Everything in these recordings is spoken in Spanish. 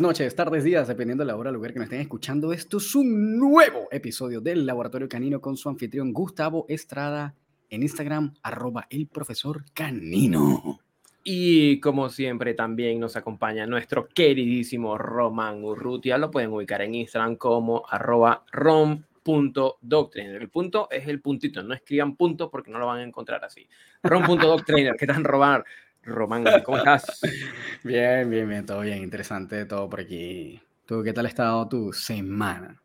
Noches, tardes, días, dependiendo de la hora, lugar que me estén escuchando. Esto es un nuevo episodio del Laboratorio Canino con su anfitrión Gustavo Estrada en Instagram, arroba el profesor canino. Y como siempre también nos acompaña nuestro queridísimo Román Urrutia. Lo pueden ubicar en Instagram como arroba rom.doctrainer. El punto es el puntito, no escriban punto porque no lo van a encontrar así. rom.doctrainer, ¿qué tal robar? Román, ¿cómo estás? Bien, bien, bien, todo bien, interesante todo por aquí. ¿Tú qué tal ha estado tu semana?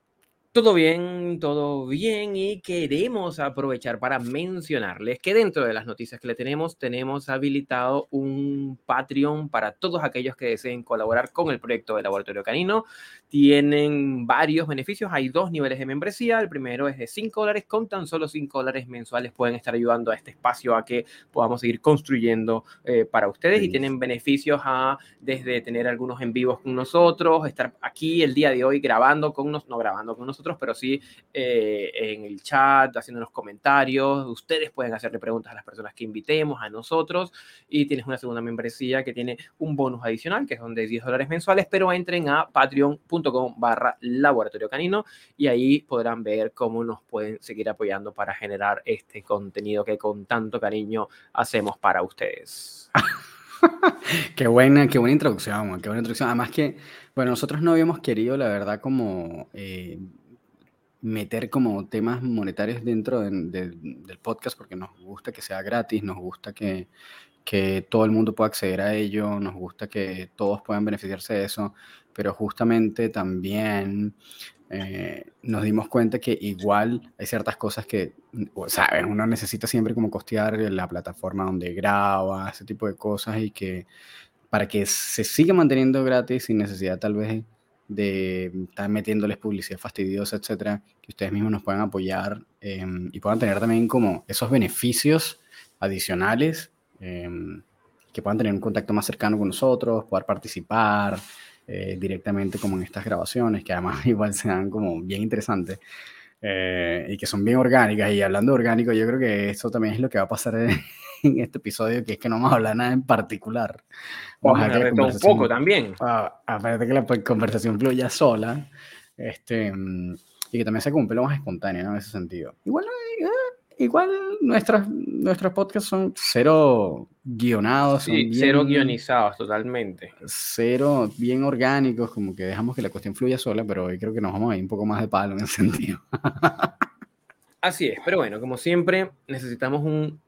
Todo bien, todo bien y queremos aprovechar para mencionarles que dentro de las noticias que le tenemos, tenemos habilitado un Patreon para todos aquellos que deseen colaborar con el proyecto de Laboratorio Canino. Tienen varios beneficios, hay dos niveles de membresía, el primero es de 5 dólares, con tan solo 5 dólares mensuales pueden estar ayudando a este espacio a que podamos seguir construyendo eh, para ustedes. Y tienen beneficios a desde tener algunos en vivos con nosotros, estar aquí el día de hoy grabando con nosotros, no grabando con nosotros, pero sí eh, en el chat, haciendo los comentarios. Ustedes pueden hacerle preguntas a las personas que invitemos, a nosotros. Y tienes una segunda membresía que tiene un bonus adicional, que son de 10 dólares mensuales, pero entren a patreon.com barra laboratorio canino y ahí podrán ver cómo nos pueden seguir apoyando para generar este contenido que con tanto cariño hacemos para ustedes. qué buena, qué buena introducción, qué buena introducción. Además que, bueno, nosotros no habíamos querido, la verdad, como eh, meter como temas monetarios dentro del podcast porque nos gusta que sea gratis, nos gusta que, que todo el mundo pueda acceder a ello, nos gusta que todos puedan beneficiarse de eso, pero justamente también eh, nos dimos cuenta que igual hay ciertas cosas que, ¿sabes? Uno necesita siempre como costear la plataforma donde graba, ese tipo de cosas y que para que se siga manteniendo gratis sin necesidad tal vez de estar metiéndoles publicidad fastidiosa, etcétera, que ustedes mismos nos puedan apoyar em, y puedan tener también como esos beneficios adicionales, em, que puedan tener un contacto más cercano con nosotros, poder participar eh, directamente como en estas grabaciones, que además igual sean como bien interesantes. Eh, y que son bien orgánicas. Y hablando de orgánico, yo creo que eso también es lo que va a pasar en, este episodio, que es que no vamos a hablar nada en particular. Vamos, a hablar un poco también. A, de que la conversación fluya sola. Este, y que también se cumple lo más espontáneo ¿no? en ese sentido. Igual, eh, igual nuestros, nuestros podcasts son cero guionados. Sí, cero guionizados totalmente. Cero bien orgánicos, como que dejamos que la cuestión fluya sola, pero hoy creo que nos vamos a ir un poco más de palo en ese sentido. Así es, pero bueno, como siempre, necesitamos un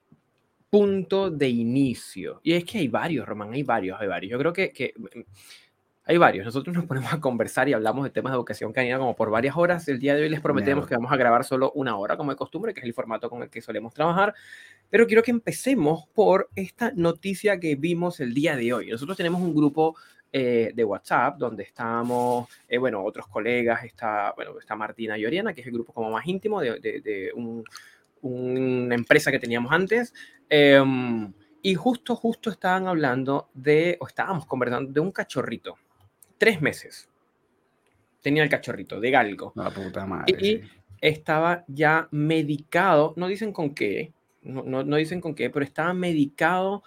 punto de inicio. Y es que hay varios, Román, hay varios, hay varios. Yo creo que, que hay varios. Nosotros nos ponemos a conversar y hablamos de temas de educación canina como por varias horas. El día de hoy les prometemos que vamos a grabar solo una hora, como de costumbre, que es el formato con el que solemos trabajar. Pero quiero que empecemos por esta noticia que vimos el día de hoy. Nosotros tenemos un grupo eh, de WhatsApp donde estamos, eh, bueno, otros colegas, está, bueno, está Martina y Oriana, que es el grupo como más íntimo de, de, una empresa que teníamos antes. Em, y justo, justo estaban hablando de, o estábamos conversando de un cachorrito tres meses. Tenía el cachorrito de galgo. La puta madre. Y estaba ya medicado, no dicen con qué, no, no, dicen con qué, pero estaba medicado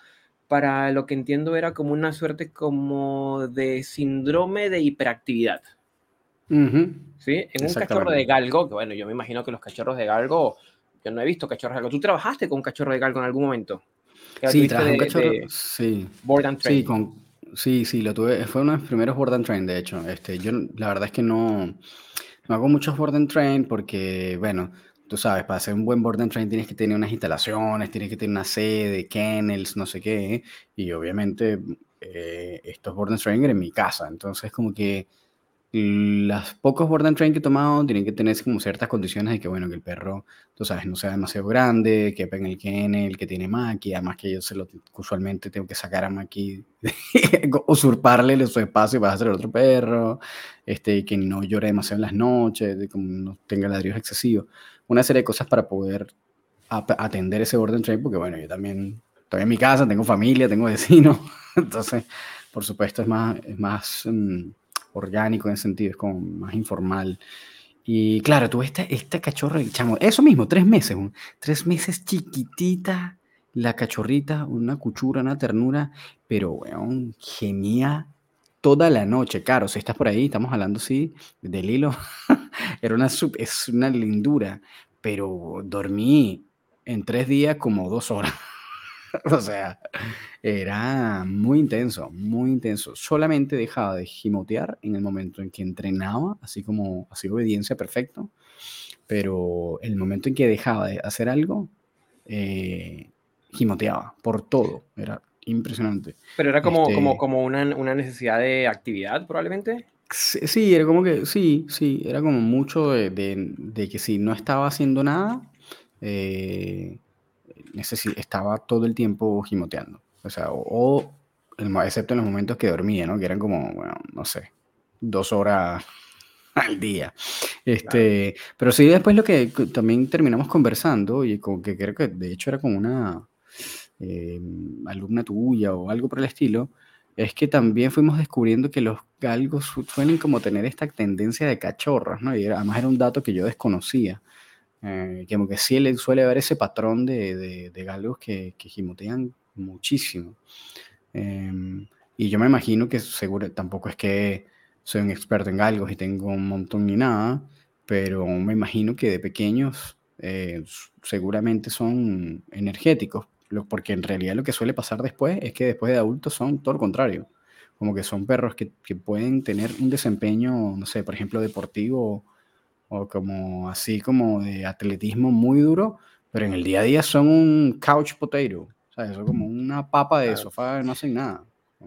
para lo que entiendo era como una suerte como de síndrome de hiperactividad. ¿Sí? En un cachorro de galgo, que bueno, yo me imagino que los cachorros de galgo, yo no he visto cachorros de galgo. ¿Tú trabajaste con un cachorro de galgo en algún momento? Sí, trabajé con cachorro, sí. Board and Sí, con, Sí, sí, lo tuve. Fue uno de mis primeros board and train, de hecho. Este, yo la verdad es que no, no hago muchos board and train porque, bueno, tú sabes, para hacer un buen board and train tienes que tener unas instalaciones, tienes que tener una sede, kennels, no sé qué. Y obviamente eh, estos board and train en mi casa. Entonces, como que las pocos board and train que he tomado tienen que tener como ciertas condiciones de que, bueno, que el perro, tú sabes, no sea demasiado grande, que en el kennel, que tiene Maki, además que yo se lo, usualmente tengo que sacar a Maki, usurparle su espacio para hacer el otro perro, este, que no llore demasiado en las noches, como no tenga ladrillos excesivos. Una serie de cosas para poder atender ese board and train, porque, bueno, yo también estoy en mi casa, tengo familia, tengo vecinos, entonces, por supuesto, es más, es más mm, orgánico en ese sentido, es como más informal. Y claro, tú esta, esta cachorra, chamo, eso mismo, tres meses, tres meses chiquitita, la cachorrita, una cuchura, una ternura, pero, weón, gemía toda la noche. Claro, si estás por ahí, estamos hablando, sí, del hilo. Era una, es una lindura, pero dormí en tres días como dos horas. o sea, era muy intenso, muy intenso. Solamente dejaba de gimotear en el momento en que entrenaba, así como así obediencia perfecto, pero el momento en que dejaba de hacer algo, eh, gimoteaba por todo. Era impresionante. Pero era como, como, este como una, una, necesidad de actividad, probablemente. Sí, era como que, sí, sí, era como mucho de, de, que si no estaba haciendo nada, eh, estaba todo el tiempo gimoteando. O sea, o, excepto en los momentos que dormía, ¿no? Que eran como, bueno, no sé, dos horas al día. Este, Pero sí, después lo que también terminamos conversando, y como que creo que de hecho era como una eh, alumna tuya o algo por el estilo, es que también fuimos descubriendo que los galgos suelen como tener esta tendencia de cachorras, ¿no? Y además era un dato que yo desconocía. Eh, como que sí suele haber ese patrón de, de, galgos que, que, gimotean muchísimo. Em, y yo me imagino que seguro, tampoco es que soy un experto en galgos y tengo un montón ni nada, pero me imagino que de pequeños eh, seguramente son energéticos, porque en realidad lo que suele pasar después es que después de adultos son todo lo contrario, como que son perros que, que pueden tener un desempeño, no sé, por ejemplo, deportivo o como así como de atletismo muy duro, pero en el día a día son un couch potato, o sea, son como una papa de sofá, no hacen nada.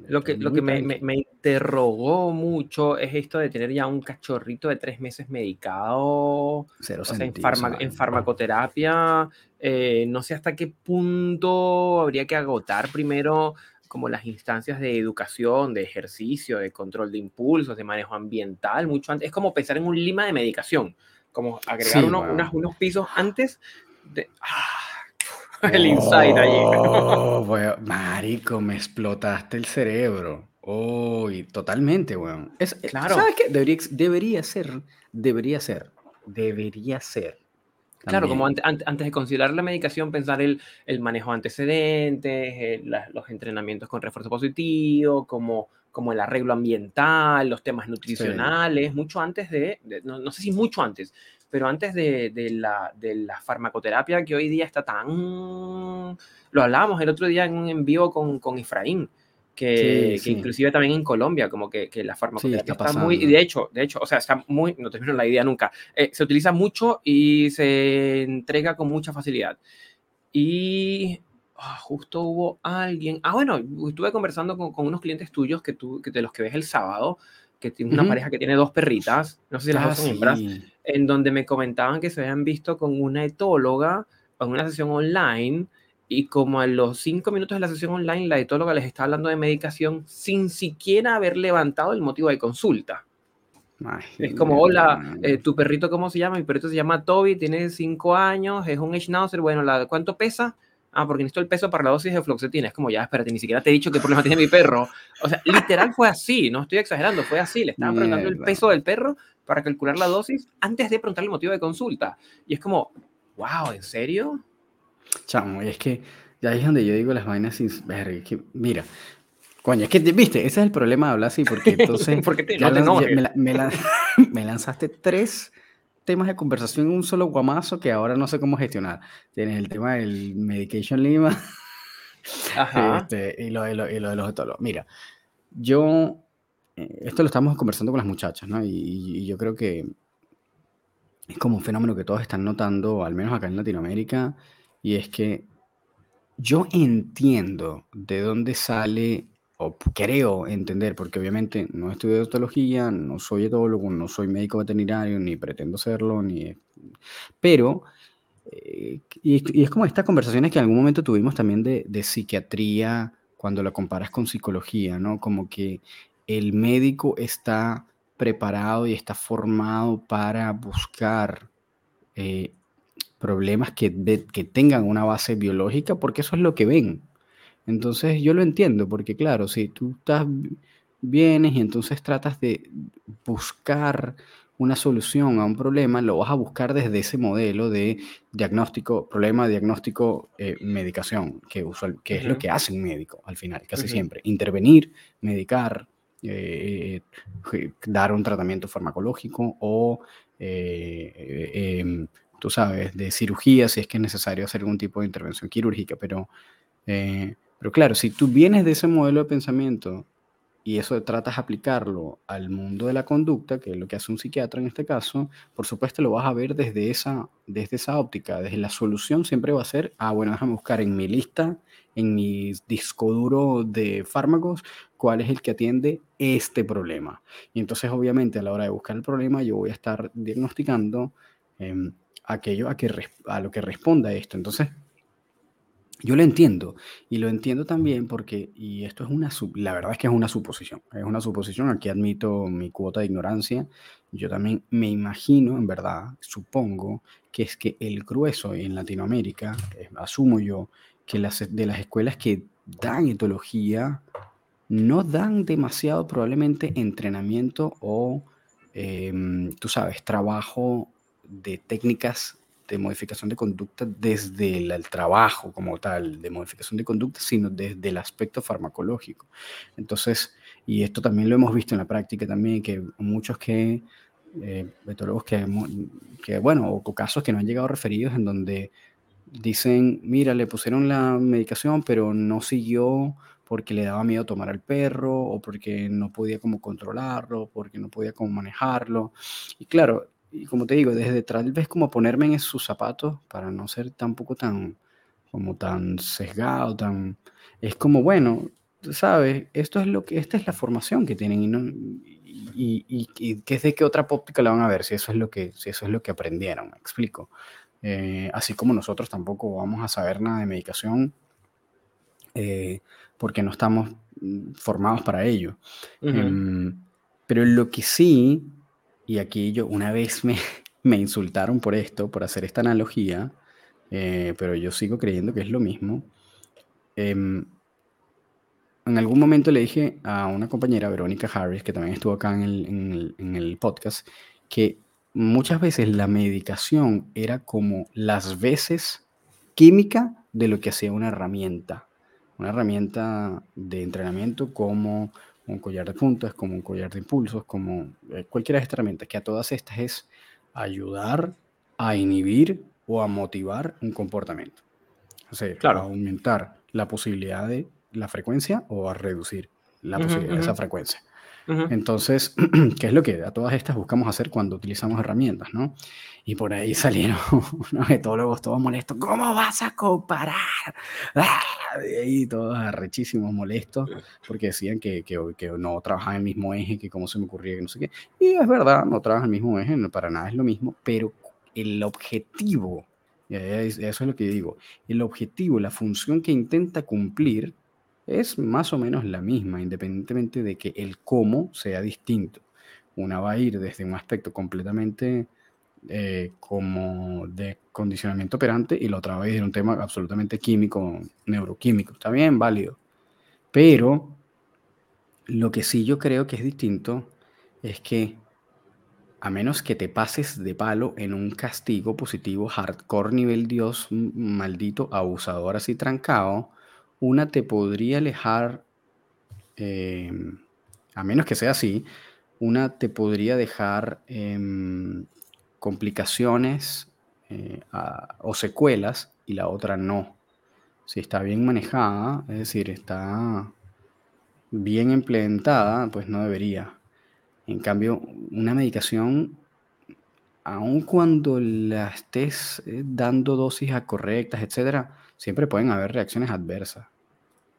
Lo que, lo que me, me, interrogó mucho es esto de tener ya un cachorrito de tres meses medicado en, en, farmacoterapia. Eh, no sé hasta qué punto habría que agotar primero como las instancias de educación, de ejercicio, de control de impulsos, de manejo ambiental, mucho antes. Es como pensar en un lima de medicación, como agregar unos, unos, pisos antes de... ¡ah! el insight allí. Oh, marico, me explotaste el cerebro. Oh, totalmente, weón. Es, eh, claro. ¿Sabes qué? Debería, debería ser, debería ser, debería ser Claro, como antes de considerar la medicación, pensar el, el manejo de antecedentes, los entrenamientos con refuerzo positivo, como, como el arreglo ambiental, los temas nutricionales, mucho antes de, no, sé si mucho antes, pero antes de, de, la, de, la, farmacoterapia que hoy día está tan... Lo hablábamos el otro día en un envío con, con Efraín, que, inclusive también en Colombia, como que, que la farmacoterapia está, muy, de hecho, de hecho, o sea, está muy, no termino la idea nunca, eh, se utiliza mucho y se entrega con mucha facilidad. Y ah, justo hubo alguien, ah, bueno, estuve conversando con, con unos clientes tuyos que tú, que de los que ves el sábado, que tiene una pareja que tiene dos perritas, no sé si las dos son ah, hembras, en donde me comentaban que se habían visto con una etóloga en una sesión online y como a los cinco minutos de la sesión online, la etóloga les está hablando de medicación sin siquiera haber levantado el motivo de consulta. es como, hola, eh, ¿tu perrito cómo se llama? Mi perrito se llama Toby, tiene cinco años, es un Schnauzer, bueno, la, ¿cuánto pesa? Ah, porque necesito el peso para la dosis de fluoxetina. Es como, ya, espérate, ni siquiera te he dicho qué problema tiene mi perro. O sea, literal fue así, no estoy exagerando, fue así. Le estaban preguntando el peso del perro para calcular la dosis antes de preguntarle el motivo de consulta. Y es como, wow, ¿en serio? Chamo, y es que ya es donde yo digo las vainas sin... Que, mira, coño, es que, viste, ese es el problema de hablar así, porque entonces... porque te, no me, lanzaste tres temas de conversación en un solo guamazo que ahora no sé cómo gestionar. Tienes el tema del Medication Lima este, y, lo, de los etólogos. Mira, yo... Eh, esto lo estamos conversando con las muchachas, ¿no? y yo creo que es como un fenómeno que todos están notando, al menos acá en Latinoamérica, y es que yo entiendo de dónde sale, o creo entender, porque obviamente no estudio odontología, no soy etólogo, no soy médico veterinario, ni pretendo serlo, ni... Pero, eh, y, es como estas conversaciones que en algún momento tuvimos también de, de psiquiatría, cuando lo comparas con psicología, ¿no? Como que el médico está preparado y está formado para buscar eh, problemas que, que tengan una base biológica, porque eso es lo que ven. Entonces yo lo entiendo, porque claro, si tú estás, vienes y entonces tratas de buscar una solución a un problema, lo vas a buscar desde ese modelo de diagnóstico, problema, diagnóstico, eh, medicación, que, usual, que es lo que hace un médico al final, casi siempre. Intervenir, medicar, eh, dar un tratamiento farmacológico o, em, tú sabes, de cirugía si es que es necesario hacer algún tipo de intervención quirúrgica. Pero, pero claro, si tú vienes de ese modelo de pensamiento y eso tratas de aplicarlo al mundo de la conducta, que es lo que hace un psiquiatra en este caso, por supuesto lo vas a ver desde esa, desde esa óptica, desde la solución siempre va a ser, ah, bueno, déjame buscar en mi lista, en mi disco duro de fármacos, cuál es el que atiende este problema. Y entonces, obviamente, a la hora de buscar el problema, yo voy a estar diagnosticando em, aquello a, que, lo que responda esto. Entonces, yo lo entiendo y lo entiendo también porque, y esto es una, la verdad es que es una suposición, es una suposición, aquí admito mi cuota de ignorancia, yo también me imagino, en verdad, supongo que es que el grueso en Latinoamérica, asumo yo, que las, de las escuelas que dan etología no dan demasiado probablemente entrenamiento o, em, tú sabes, trabajo de técnicas de modificación de conducta desde el, trabajo como tal, de modificación de conducta, sino desde el aspecto farmacológico. Entonces, y esto también lo hemos visto en la práctica también, que muchos que, eh, que, que, bueno, o casos que no han llegado referidos en donde dicen, mira, le pusieron la medicación, pero no siguió porque le daba miedo tomar al perro o porque no podía como controlarlo, porque no podía como manejarlo. Y claro, y como te digo, desde tal vez como ponerme en sus zapatos para no ser tampoco tan, como tan sesgado, tan... Es como, bueno, ¿sabes? Esto es lo que, esta es la formación que tienen y, no, y, y, y que es de qué otra óptica la van a ver, si eso es lo que, si eso es lo que aprendieron, me explico. Eh, así como nosotros tampoco vamos a saber nada de medicación eh, porque no estamos mm, formados para ello. Em, pero lo que sí y aquí yo una vez me, me insultaron por esto, por hacer esta analogía, eh, pero yo sigo creyendo que es lo mismo. Em, en algún momento le dije a una compañera, Verónica Harris, que también estuvo acá en el, en el podcast, que muchas veces la medicación era como las veces química de lo que hacía una herramienta. Una herramienta de entrenamiento como un collar de puntas, como un collar de impulsos, como eh, cualquiera de estas herramientas, que a todas estas es ayudar a inhibir o a motivar un comportamiento. O sea, claro. a aumentar la posibilidad de la frecuencia o a reducir la posibilidad de esa frecuencia. Entonces, ¿qué es lo que a todas estas buscamos hacer cuando utilizamos herramientas, no? Y por ahí salieron unos etólogos todos molestos. ¿Cómo vas a comparar? ¡Ah! De ahí todos arrechísimos molestos porque decían que, que, que, no trabajaban en el mismo eje, que cómo se me ocurría, que no sé qué. Y es verdad, no trabajan en el mismo eje, no, para nada es lo mismo, pero el objetivo, eso es lo que digo, el objetivo, la función que intenta cumplir es más o menos la misma, independientemente de que el cómo sea distinto. Una va a ir desde un aspecto completamente eh, como de condicionamiento operante y la otra va a ir de un tema absolutamente químico, neuroquímico. Está bien, válido. Pero lo que sí yo creo que es distinto es que a menos que te pases de palo en un castigo positivo hardcore nivel Dios maldito, abusador así trancado, una te podría alejar, em, a menos que sea así, una te podría dejar em, complicaciones eh, o secuelas y la otra no. Si está bien manejada, es decir, está bien implementada, pues no debería. En cambio, una medicación, aun cuando la estés eh, dando dosis a correctas, etcétera, siempre pueden haber reacciones adversas.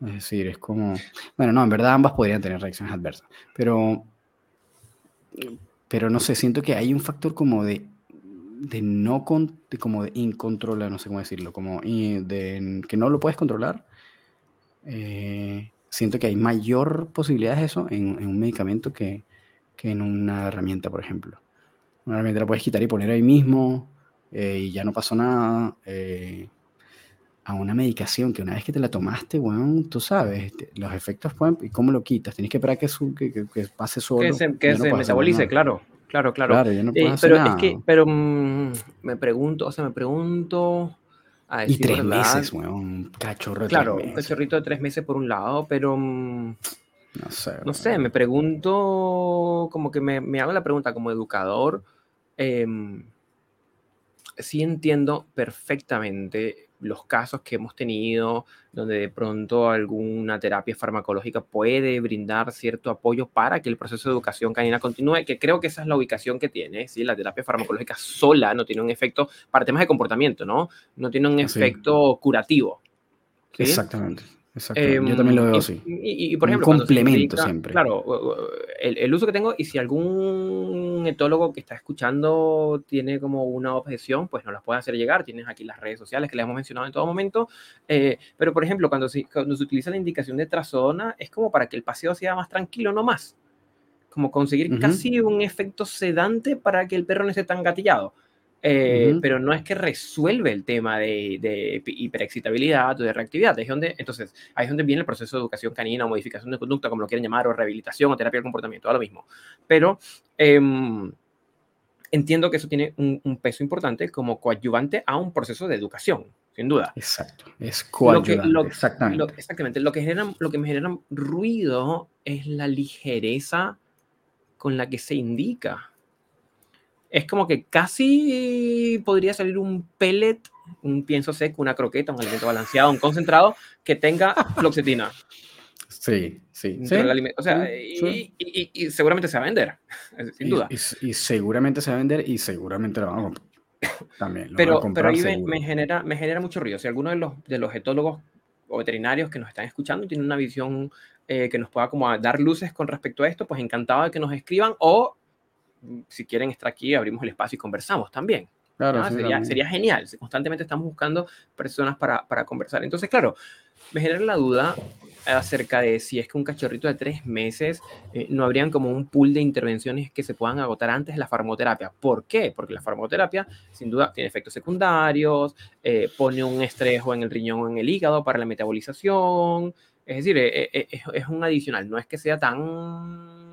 Es decir, es como, bueno, no, en verdad ambas podrían tener reacciones adversas, pero, pero no sé, siento que hay un factor como de, de no, de, como de incontrolar, no sé cómo decirlo, como de que no lo puedes controlar. Eh, siento que hay mayor posibilidad de eso en, en un medicamento que, que, en una herramienta, por ejemplo. Una herramienta la puedes quitar y poner ahí mismo eh, y ya no pasó nada. Eh, a una medicación que una vez que te la tomaste, bueno, tú sabes, este, los efectos pueden, ¿y cómo lo quitas? Tienes que esperar que, que, que, pase solo. Que se, que se metabolice, claro, claro, claro. claro no eh, pero es que, pero mmm, me pregunto, o sea, me pregunto... A decir y tres verdad, meses, weón, un cachorro de Claro, tres meses. un cachorrito de tres meses por un lado, pero... Mmm, No sé. No sé, me pregunto, como que me, me hago la pregunta como educador, em, sí entiendo perfectamente los casos que hemos tenido donde de pronto alguna terapia farmacológica puede brindar cierto apoyo para que el proceso de educación canina continúe, que creo que esa es la ubicación que tiene, ¿sí? La terapia farmacológica sola no tiene un efecto para temas de comportamiento, ¿no? No tiene un efecto curativo. Exactamente. Exacto. Yo también lo veo em, así. Y, por ejemplo, un complemento siempre. Claro, el, el, uso que tengo, y si algún etólogo que está escuchando tiene como una objeción, pues nos las puede hacer llegar. Tienes aquí las redes sociales que le hemos mencionado en todo momento. Eh, pero, por ejemplo, cuando se, cuando se utiliza la indicación de trazona, es como para que el paseo sea más tranquilo, no más. Como conseguir casi un efecto sedante para que el perro no esté tan gatillado. Eh, pero no es que resuelve el tema de, de, hiperexcitabilidad o de reactividad. Es donde, entonces, ahí es donde viene el proceso de educación canina o modificación de conducta, como lo quieren llamar, o rehabilitación o terapia del comportamiento, a lo mismo. Pero em, entiendo que eso tiene un, peso importante como coadyuvante a un proceso de educación, sin duda. Exacto, es coadyuvante, lo exactamente. exactamente, lo que, genera, lo que me genera ruido es la ligereza con la que se indica es como que casi podría salir un pellet, un pienso seco, una croqueta, un alimento balanceado, un concentrado que tenga floxetina. Sí, sí. O sea, y, seguramente se va a vender, sin duda. Y, seguramente se va a vender y seguramente lo van a comprar. También. pero, pero ahí me, genera, me genera mucho ruido. Si alguno de los, de los etólogos o veterinarios que nos están escuchando tiene una visión eh, que nos pueda como dar luces con respecto a esto, pues encantado de que nos escriban o si quieren estar aquí, abrimos el espacio y conversamos también. Claro, sería, sería, genial. Constantemente estamos buscando personas para, para, conversar. Entonces, claro, me genera la duda acerca de si es que un cachorrito de tres meses eh, no habrían como un pool de intervenciones que se puedan agotar antes de la farmoterapia. ¿Por qué? Porque la farmoterapia, sin duda, tiene efectos secundarios, eh, pone un estrejo en el riñón o en el hígado para la metabolización. Es decir, eh, es un adicional. No es que sea tan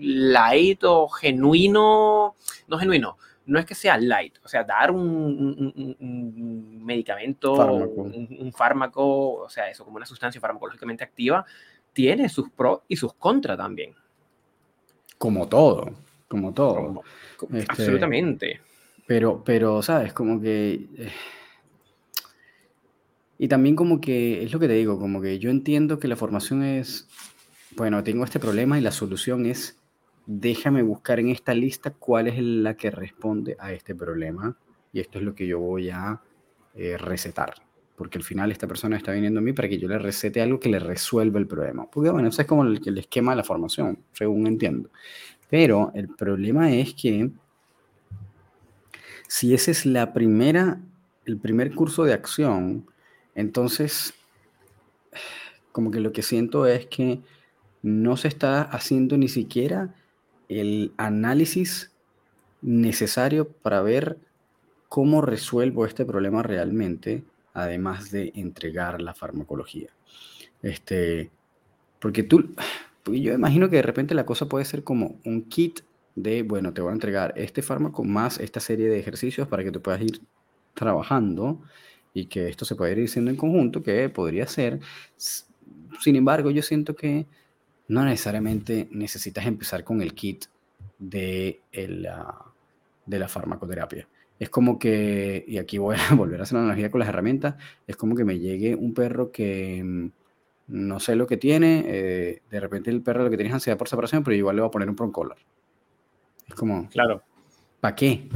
light o genuino, no genuino, no es que sea light, o sea, dar un, medicamento, Un, fármaco, o sea, eso como una sustancia farmacológicamente activa, tiene sus pros y sus contras también. Como todo, como todo. Este, absolutamente. Pero, pero, ¿sabes? Como que... Eh, y también como que, es lo que te digo, como que yo entiendo que la formación es, bueno, tengo este problema y la solución es déjame buscar en esta lista cuál es la que responde a este problema y esto es lo que yo voy a eh, recetar. Porque al final esta persona está viniendo a mí para que yo le recete algo que le resuelva el problema. Porque bueno, eso es como el, el esquema de la formación, según entiendo. Pero el problema es que si ese es la primera, el primer curso de acción, entonces como que lo que siento es que no se está haciendo ni siquiera el análisis necesario para ver cómo resuelvo este problema realmente, además de entregar la farmacología. Este, porque tú, yo imagino que de repente la cosa puede ser como un kit de, bueno, te voy a entregar este fármaco más esta serie de ejercicios para que tú puedas ir trabajando y que esto se pueda ir haciendo en conjunto, que podría ser. Sin embargo, yo siento que no necesariamente necesitas empezar con el kit de, de la farmacoterapia. Es como que, y aquí voy a volver a hacer una analogía con las herramientas, es como que me llegue un perro que mm, no sé lo que tiene, eh, de repente el perro lo que tiene es ansiedad por separación, pero igual le va a poner un proncolor. Es como, claro. ¿Para qué?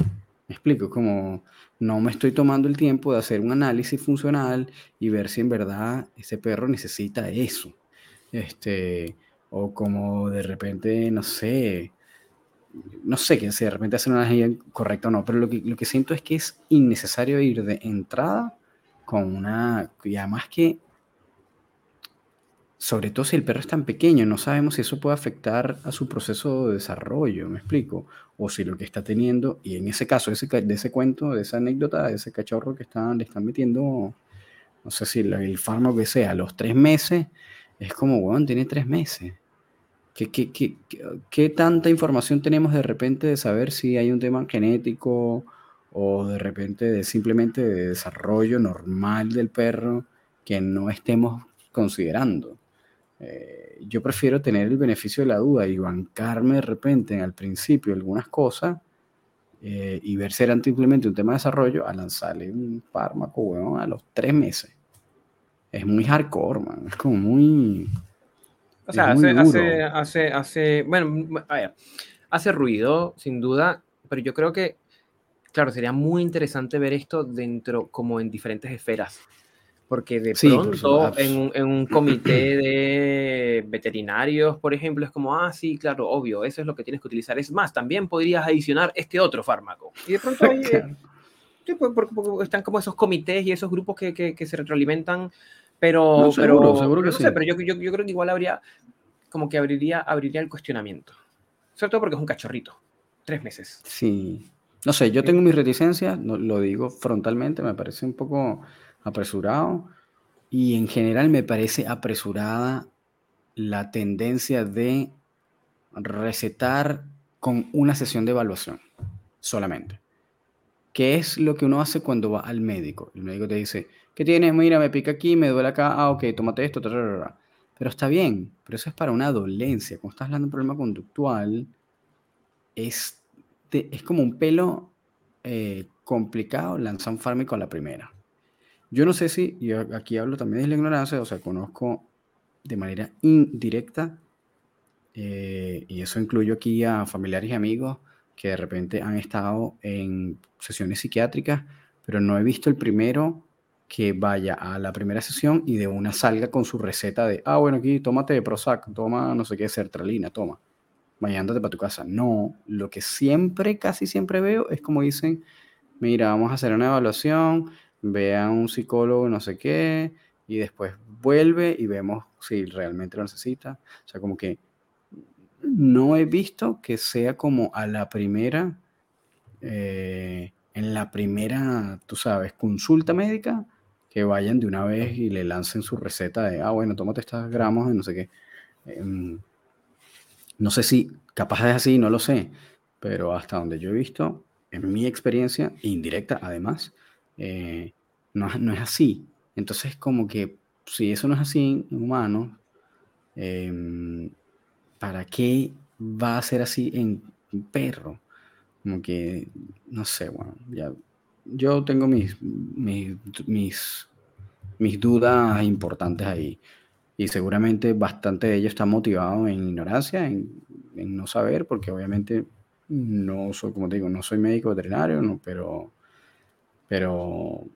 Me explico, es como no me estoy tomando el tiempo de hacer un análisis funcional y ver si en verdad ese perro necesita eso. Este, o como de repente, no sé, no sé si de repente hacer una analogía correcta o no, pero lo que, lo que siento es que es innecesario ir de entrada con una, y además que, sobre todo si el perro es tan pequeño, no sabemos si eso puede afectar a su proceso de desarrollo, me explico, o si lo que está teniendo, y en ese caso, ese, de ese cuento, de esa anécdota, de ese cachorro que están, le están metiendo, no sé si el, fármaco que sea, a los tres meses, es como, bueno, tiene tres meses. ¿Qué, qué, qué, qué, tanta información tenemos de repente de saber si hay un tema genético o de repente de simplemente de desarrollo normal del perro que no estemos considerando? Eh, yo prefiero tener el beneficio de la duda y bancarme de repente al principio algunas cosas eh, y ver si era simplemente un tema de desarrollo a lanzarle un fármaco, a los tres meses. Es muy hardcore, man. Es como muy... O sea, hace, hace, hace, hace, bueno, hace ruido, sin duda, pero yo creo que, claro, sería muy interesante ver esto dentro, como en diferentes esferas porque de pronto en un, comité de veterinarios, por ejemplo, es como, ah, sí, claro, obvio, eso es lo que tienes que utilizar. Es más, también podrías adicionar este otro fármaco. Y de pronto hay, sí, pues, porque, están como esos comités y esos grupos que, que, se retroalimentan, pero, pero, seguro que sí. pero yo, yo, yo, creo que igual habría, como que abriría, abriría el cuestionamiento. Sobre todo porque es un cachorrito, tres meses. Sí. No sé, yo tengo mis reticencias, lo digo frontalmente, me parece un poco apresurado y en general me parece apresurada la tendencia de recetar con una sesión de evaluación solamente. ¿Qué es lo que uno hace cuando va al médico? El médico te dice, ¿qué tienes? Mira, me pica aquí, me duele acá, ah, ok, tómate esto, pero está bien, pero eso es para una dolencia. Cuando estás hablando de un problema conductual, es, es como un pelo eh, complicado lanzar un fármaco a la primera. Yo no sé si, y aquí hablo también de la ignorancia, o sea, conozco de manera indirecta, eh, y eso incluyo aquí a familiares y amigos que de repente han estado en sesiones psiquiátricas, pero no he visto el primero que vaya a la primera sesión y de una salga con su receta de, ah, bueno, aquí tómate Prozac, toma no sé qué, sertralina, toma, vaya, para tu casa. No, lo que siempre, casi siempre veo es como dicen, mira, vamos a hacer una evaluación, ve a un psicólogo, no sé qué, y después vuelve y vemos si realmente lo necesita. O sea, como que no he visto que sea como a la primera, eh, en la primera, tú sabes, consulta médica, que vayan de una vez y le lancen su receta de, ah, bueno, tómate estas gramos de no sé qué. Em, no sé si capaz es así, no lo sé, pero hasta donde yo he visto, en mi experiencia, indirecta además, eh, no, es así. Entonces, como que si eso no es así en humanos, em, ¿para qué va a ser así en un perro? Como que, no sé, bueno, ya, yo tengo mis, mis, mis, dudas importantes ahí. Y seguramente bastante de ellos está motivado en ignorancia, en, en, no saber, porque obviamente no soy, como te digo, no soy médico veterinario, no, pero pero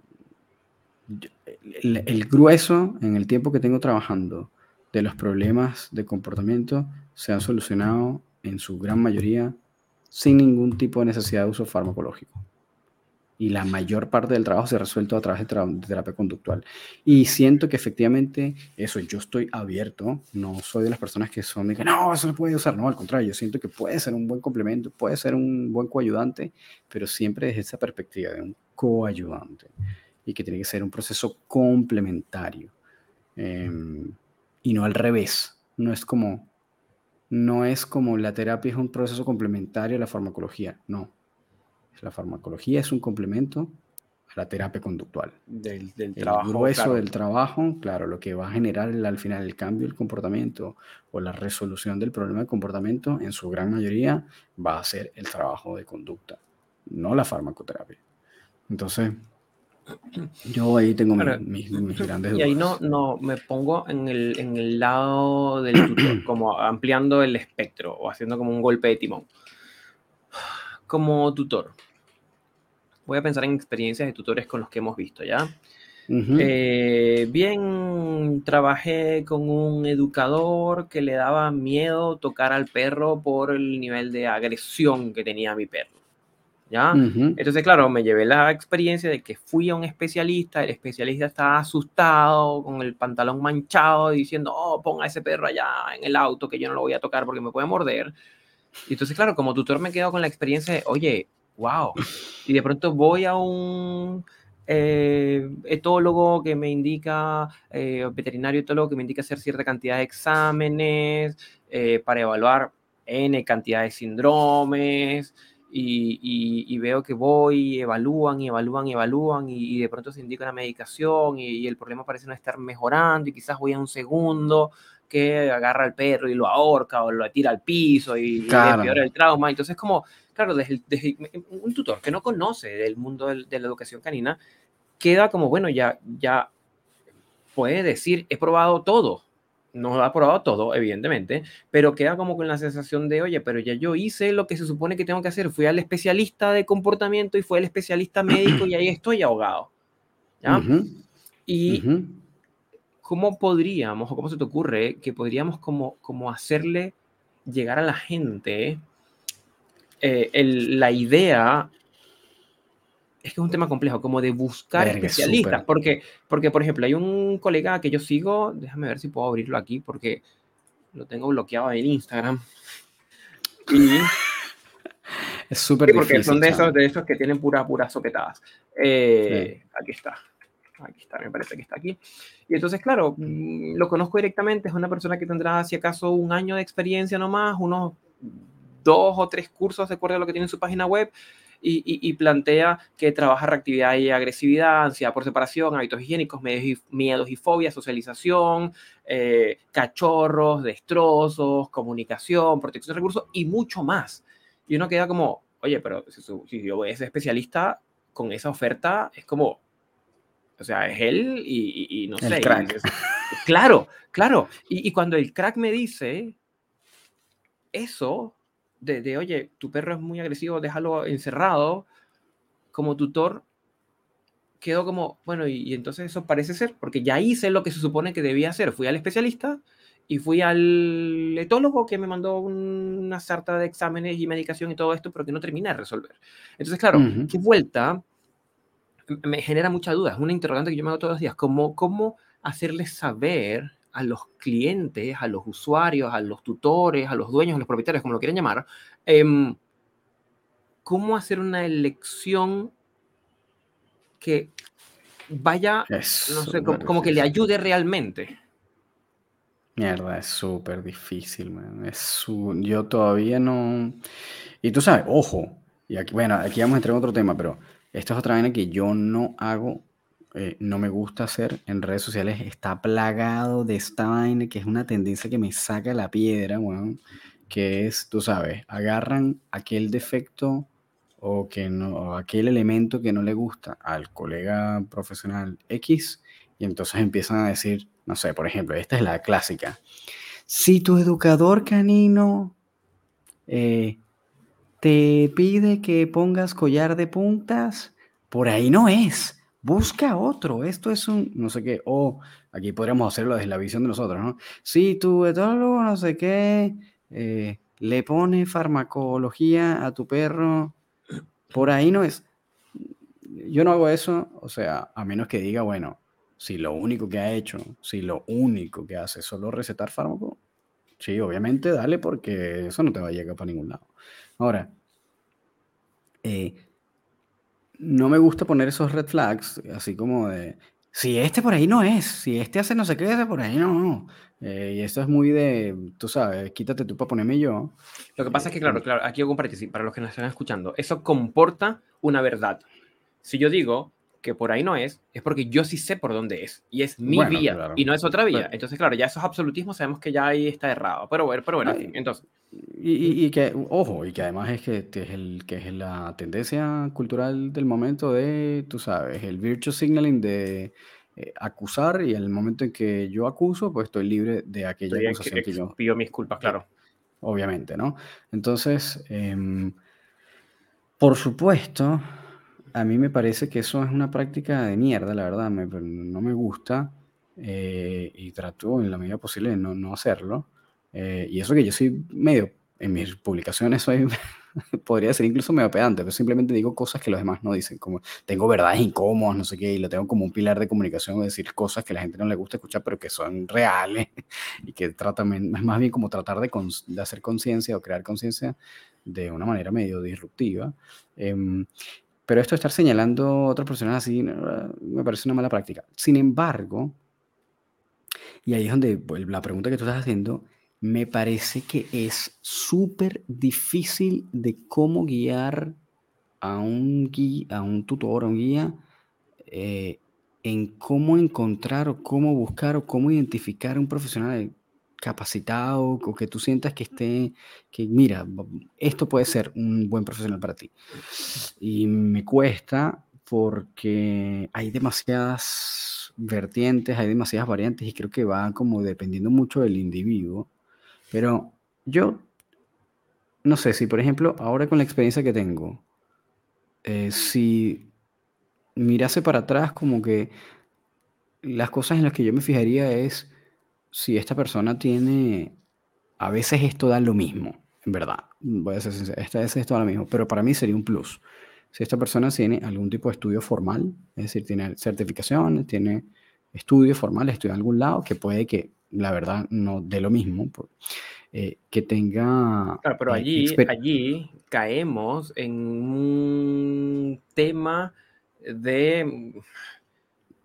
el, grueso en el tiempo que tengo trabajando de los problemas de comportamiento se han solucionado en su gran mayoría sin ningún tipo de necesidad de uso farmacológico. Y la mayor parte del trabajo se ha resuelto a través de, terapia conductual. Y siento que efectivamente eso, yo estoy abierto, no soy de las personas que son de que no, eso no puede usar, no, al contrario, yo siento que puede ser un buen complemento, puede ser un buen coayudante, pero siempre desde esa perspectiva de un coayudante y que tiene que ser un proceso complementario em, y no al revés. No es como no es como la terapia es un proceso complementario a la farmacología, no. La farmacología es un complemento a la terapia conductual. Del, del trabajo. El grueso del trabajo, claro, lo que va a generar al final el cambio del comportamiento o la resolución del problema de comportamiento, en su gran mayoría, va a ser el trabajo de conducta, no la farmacoterapia. Entonces, yo ahí tengo mis, grandes dudas. Y ahí no, no me pongo en el, en el lado del tutor, como ampliando el espectro o haciendo como un golpe de timón. Como tutor, voy a pensar en experiencias de tutores con los que hemos visto, ¿ya? Eh, bien, trabajé con un educador que le daba miedo tocar al perro por el nivel de agresión que tenía mi perro. ¿ya? Entonces, claro, me llevé la experiencia de que fui a un especialista, el especialista estaba asustado, con el pantalón manchado, diciendo, oh, ponga ese perro allá en el auto, que yo no lo voy a tocar porque me puede morder. Y entonces, claro, como tutor me quedo con la experiencia de, oye, wow. Y de pronto voy a un eh, etólogo que me indica, eh, veterinario etólogo que me indica hacer cierta cantidad de exámenes eh, para evaluar N cantidad de síndromes, y, veo que voy, evalúan y evalúan y evalúan y, de pronto se indica una medicación y, el problema parece no estar mejorando y quizás voy a un segundo que agarra al perro y lo ahorca o lo tira al piso y, Claro. le empeora el trauma. Entonces, como, claro, desde, desde un tutor que no conoce del mundo del- de la educación canina, queda como, bueno, ya, ya puede decir, he probado todo. No ha probado todo, evidentemente, pero queda como con la sensación de, oye, pero ya yo hice lo que se supone que tengo que hacer. Fui al especialista de comportamiento y fue el especialista médico y ahí estoy ahogado. ¿ya? Ujú, Y ujú. Cómo podríamos, o cómo se te ocurre, que podríamos como, como hacerle llegar a la gente eh, el- la idea, es que es un tema complejo, como de buscar Verga, especialistas, súper. porque, porque, por ejemplo, hay un colega que yo sigo, déjame ver si puedo abrirlo aquí, porque lo tengo bloqueado en Instagram. Y, Es súper Sí, porque difícil. son de esos, de esos que tienen puras, puras soquetadas. Eh, Aquí está. Aquí está, me parece que está aquí. Y entonces, claro, mm, lo conozco directamente. Es una persona que tendrá, si acaso, un año de experiencia nomás, unos dos o tres cursos de acuerdo a lo que tiene en su página web. Y, y- y plantea que trabaja reactividad y agresividad, ansiedad por separación, hábitos higiénicos, y, miedos y fobias, socialización, eh, cachorros, destrozos, comunicación, protección de recursos y mucho más. Y uno queda como, oye, pero si, si yo ese especialista con esa oferta, es como, o sea, es él y, y- y no El sé. y crack. dices, claro, claro. Y, y cuando el crack me dice eso, de, de, oye, tu perro es muy agresivo, déjalo encerrado, como tutor, quedó como, bueno, y, y entonces eso parece ser, porque ya hice lo que se supone que debía hacer. Fui al especialista y fui al etólogo que me mandó una sarta de exámenes y medicación y todo esto, pero que no terminé de resolver. Entonces, claro, Ujú. qué vuelta me genera mucha duda. Es una interrogante que yo me hago todos los días. ¿Cómo, cómo hacerles saber a los clientes, a los usuarios, a los tutores, a los dueños, a los propietarios, como lo quieran llamar, em, cómo hacer una elección que vaya, Es no sé, como, como que le ayude realmente? Mierda, es súper difícil, man. Es su- Yo todavía no... Y tú sabes, ojo, y aquí, bueno, aquí vamos a entrar en otro tema, pero esto es otra vaina que yo no hago, eh, no me gusta hacer en redes sociales. Está plagado de esta vaina que es una tendencia que me saca la piedra, weón. Que es, tú sabes, agarran aquel defecto o aquel elemento que no le gusta al colega profesional X y entonces empiezan a decir, no sé, por ejemplo, esta es la clásica. Si tu educador canino eh, te pide que pongas collar de puntas, por ahí no es. Busca otro. Esto es un, no sé qué. O aquí podríamos hacerlo desde la visión de nosotros, ¿no? Si tu etólogo, no sé qué, eh, le pone farmacología a tu perro, por ahí no es. Yo no hago eso, o sea, a menos que diga, bueno, si lo único que ha hecho, si lo único que hace es solo recetar fármaco, sí, obviamente dale porque eso no te va a llegar para ningún lado. Ahora, eh, no me gusta poner esos red flags, así como de, si este por ahí no es, si este hace no sé qué, ese por ahí no, no. Eh, y esto es muy de, tú sabes, quítate tú para ponerme yo. Lo que pasa es que, Eh, claro, claro, aquí hago un paréntesis para los que nos están escuchando. Eso comporta una verdad. Si yo digo que por ahí no es, es porque yo sí sé por dónde es. Y es mi Bueno, vía. claro. Y no es otra vía. Pero- Entonces, claro, ya esos absolutismos sabemos que ya ahí está errado. Pero bueno, pero bueno, Ay. entonces. Y, y- y que, ojo, y que además es que, es el, que es la tendencia cultural del momento de, tú sabes, el virtue signaling de eh, acusar y en el momento en que yo acuso, pues estoy libre de aquella Estoy acusación que yo, pido mis culpas, claro. obviamente, ¿no? Entonces, em, por supuesto, a mí me parece que eso es una práctica de mierda, la verdad, no me gusta eh, y trato en la medida posible de no, no hacerlo. Eh, y eso que yo soy medio, en mis publicaciones soy, podría ser incluso medio pedante, pero simplemente digo cosas que los demás no dicen, como tengo verdades incómodas, no sé qué, y lo tengo como un pilar de comunicación, de decir cosas que la gente no le gusta escuchar, pero que son reales y que tratan, más bien como tratar de, de hacer conciencia o crear conciencia de una manera medio disruptiva. Em, pero esto de estar señalando a otras personas así me parece una mala práctica. Sin embargo, y ahí es donde la pregunta que tú estás haciendo, me parece que es súper difícil de cómo guiar a un, a un tutor, a un guía, eh, en cómo encontrar o cómo buscar o cómo identificar a un profesional capacitado o que tú sientas que esté, que mira, esto puede ser un buen profesional para ti. Y me cuesta porque hay demasiadas vertientes, hay demasiadas variantes y creo que va como dependiendo mucho del individuo. Pero yo, no sé, si por ejemplo, ahora con la experiencia que tengo, eh, si mirase para atrás como que las cosas en las que yo me fijaría es si esta persona tiene, a veces esto da lo mismo, en verdad, voy a ser sincero, esta vez esto da lo mismo, pero para mí sería un plus. Si esta persona tiene algún tipo de estudio formal, es decir, tiene certificaciones, tiene estudios formales, estudia en algún lado, que puede que, la verdad, no dé lo mismo, eh, que tenga... Claro, pero eh, allí, allí caemos en un tema de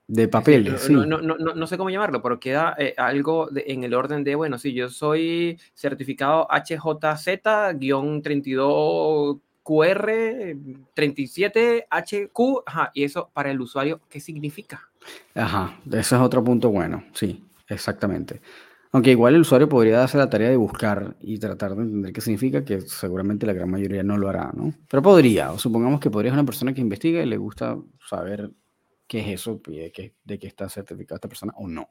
de decir, papeles, no, sí. no, no, no, no sé cómo llamarlo, pero queda eh, algo de- en el orden de, bueno, sí, yo soy certificado HJZ-32QR 37HQ, ajá, y eso para el usuario, ¿qué significa? Ajá, ese es otro punto bueno, sí, exactamente. Aunque igual el usuario podría darse la tarea de buscar y tratar de entender qué significa, que seguramente la gran mayoría no lo hará, ¿no? Pero podría, o supongamos que podría ser una persona que investiga y le gusta saber qué es eso de qué, de está certificada esta persona o no.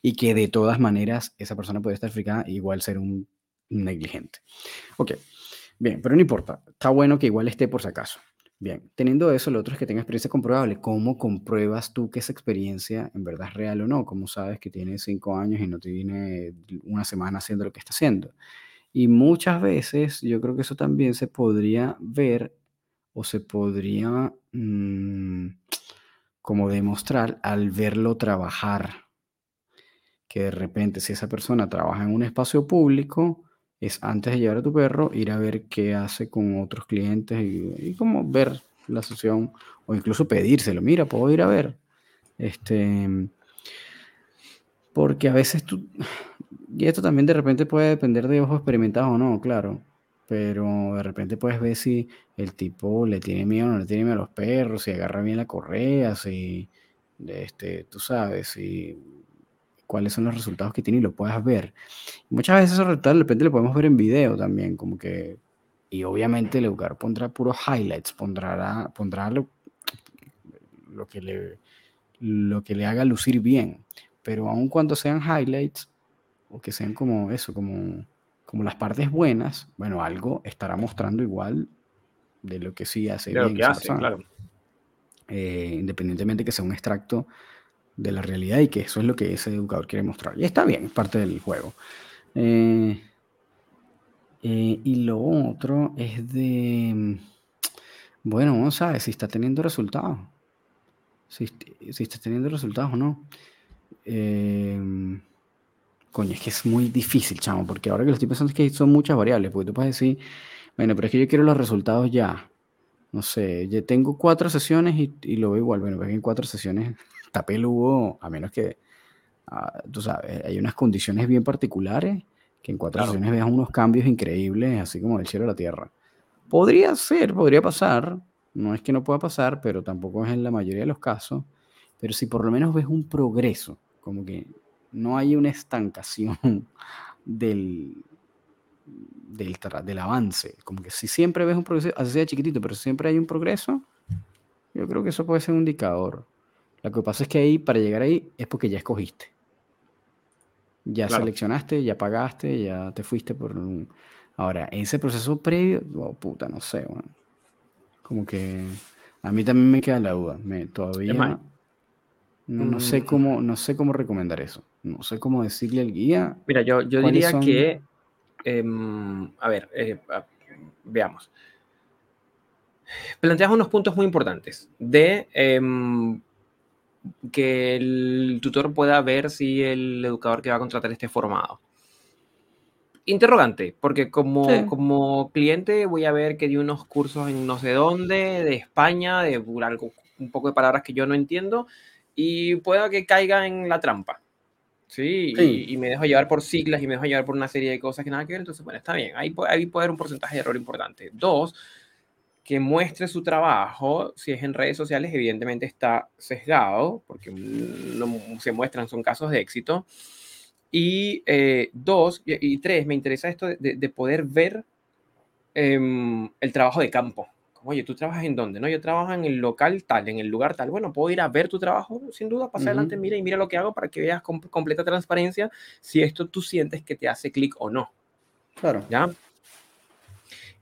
Y que de todas maneras esa persona puede estar certificada e igual ser un negligente. Ok, bien, pero no importa, está bueno que igual esté por si acaso. Bien, teniendo eso, lo otro es que tenga experiencia comprobable. ¿Cómo compruebas tú que esa experiencia en verdad es real o no? ¿Cómo sabes que tiene cinco años y no tiene una semana haciendo lo que está haciendo? Y muchas veces yo creo que eso también se podría ver o se podría mm, como demostrar al verlo trabajar. Que de repente si esa persona trabaja en un espacio público, es antes de llevar a tu perro, ir a ver qué hace con otros clientes y, como ver la sesión o incluso pedírselo, mira, puedo ir a ver. Este, porque a veces tú, y esto también de repente puede depender de ojos experimentados o no, claro, pero de repente puedes ver si el tipo le tiene miedo o no le tiene miedo a los perros, si agarra bien la correa, si, este, tú sabes, si cuáles son los resultados que tiene y lo puedas ver. Muchas veces esos resultados de repente lo podemos ver en video también, como que, y obviamente el educador pondrá puros highlights, pondrá, pondrá lo, lo, que le, lo que le haga lucir bien, pero aun cuando sean highlights, o que sean como eso, como, como las partes buenas, bueno, algo estará mostrando igual de lo que sí hace De lo bien que hace, persona. claro. Eh, independientemente que sea un extracto de la realidad y que eso es lo que ese educador quiere mostrar. Y está bien, es parte del juego. Eh, eh, y lo otro es de, bueno, vamos a ver si está teniendo resultados. Si, si está teniendo resultados o no. Eh, coño, es que es muy difícil, chamo, porque ahora que lo estoy pensando es que son muchas variables, porque tú puedes decir, bueno, pero es que yo quiero los resultados ya. No sé, ya tengo cuatro sesiones y, y lo veo igual. Bueno, pues en cuatro sesiones está peludo, a menos que, uh, tú sabes, hay unas condiciones bien particulares que en cuatro Claro. sesiones veas unos cambios increíbles, así como del cielo a la tierra. Podría ser, podría pasar. No es que no pueda pasar, pero tampoco es en la mayoría de los casos. Pero si por lo menos ves un progreso, como que no hay una estancación del, del, del avance. Como que si siempre ves un progreso, así sea chiquitito, pero siempre hay un progreso, yo creo que eso puede ser un indicador. Lo que pasa es que ahí, para llegar ahí, es porque ya escogiste. Ya Claro. seleccionaste, ya pagaste, ya te fuiste por un... Ahora, ese proceso previo, oh, puta, no sé, bueno. Como que a mí también me queda la duda. Me, todavía más, no, no sé mm, cómo, no sé cómo recomendar eso. No sé cómo decirle al guía Mira, yo, yo diría son... que, em, a ver, eh, veamos. Planteas unos puntos muy importantes de em, que el tutor pueda ver si el educador que va a contratar esté formado. Interrogante, porque como, Sí. como cliente voy a ver que di unos cursos en no sé dónde, de España, de algo, un poco de palabras que yo no entiendo, y pueda que caiga en la trampa. Sí, Sí. y, y me dejo llevar por siglas y me dejo llevar por una serie de cosas que nada que ver, entonces, bueno, está bien, ahí, ahí puede haber un porcentaje de error importante. Dos, que muestre su trabajo, si es en redes sociales, evidentemente está sesgado, porque no se muestran, son casos de éxito. Y eh, dos, y, tres, me interesa esto de, poder ver em, el trabajo de campo. Oye, ¿tú trabajas en dónde? No, yo trabajo en el local tal, en el lugar tal. Bueno, puedo ir a ver tu trabajo, sin duda, pasa adelante, mira y mira lo que hago para que veas con completa transparencia si esto tú sientes que te hace clic o no. Claro. ¿Ya?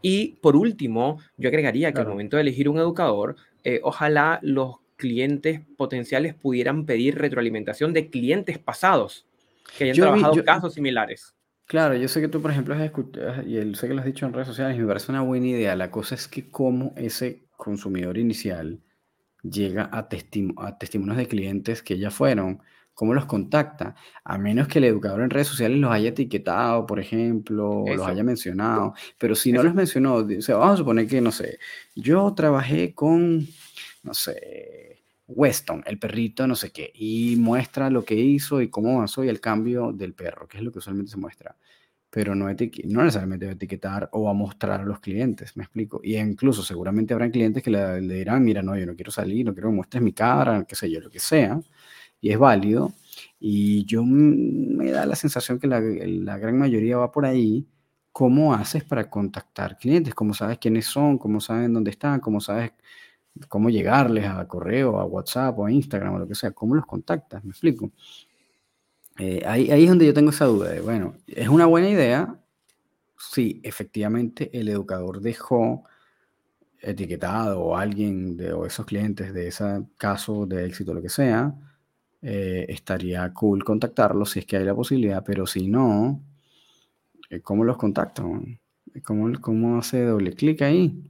Y por último, yo agregaría que al momento de elegir un educador, eh, ojalá los clientes potenciales pudieran pedir retroalimentación de clientes pasados que hayan trabajado casos similares. Claro, yo sé que tú, por ejemplo, has escuchado, y sé que lo has dicho en redes sociales, y me parece una buena idea. La cosa es que cómo ese consumidor inicial llega a, a testimonios de clientes que ya fueron, cómo los contacta, a menos que el educador en redes sociales los haya etiquetado, por ejemplo, o los haya mencionado, pero si no los mencionó, vamos a suponer que, no sé, yo trabajé con, no sé, Weston, el perrito, no sé qué, y muestra lo que hizo y cómo avanzó y el cambio del perro, que es lo que usualmente se muestra. Pero no, no necesariamente va a etiquetar o a mostrar a los clientes, me explico. Y incluso seguramente habrán clientes que le, dirán, mira, no, yo no quiero salir, no quiero que muestres mi cara, qué sé yo, lo que sea. Y es válido. Y yo me da la sensación que la, la gran mayoría va por ahí. ¿Cómo haces para contactar clientes? ¿Cómo sabes quiénes son? ¿Cómo saben dónde están? ¿Cómo sabes cómo llegarles a correo, a WhatsApp o a Instagram o lo que sea, cómo los contactas, me explico. Eh, ahí, ahí, es donde yo tengo esa duda de, bueno, es una buena idea si efectivamente el educador dejó etiquetado o alguien de o esos clientes de ese caso de éxito, lo que sea, eh, estaría cool contactarlos si es que hay la posibilidad, pero si no, eh, ¿cómo los contacto? ¿Cómo, cómo hace doble clic ahí?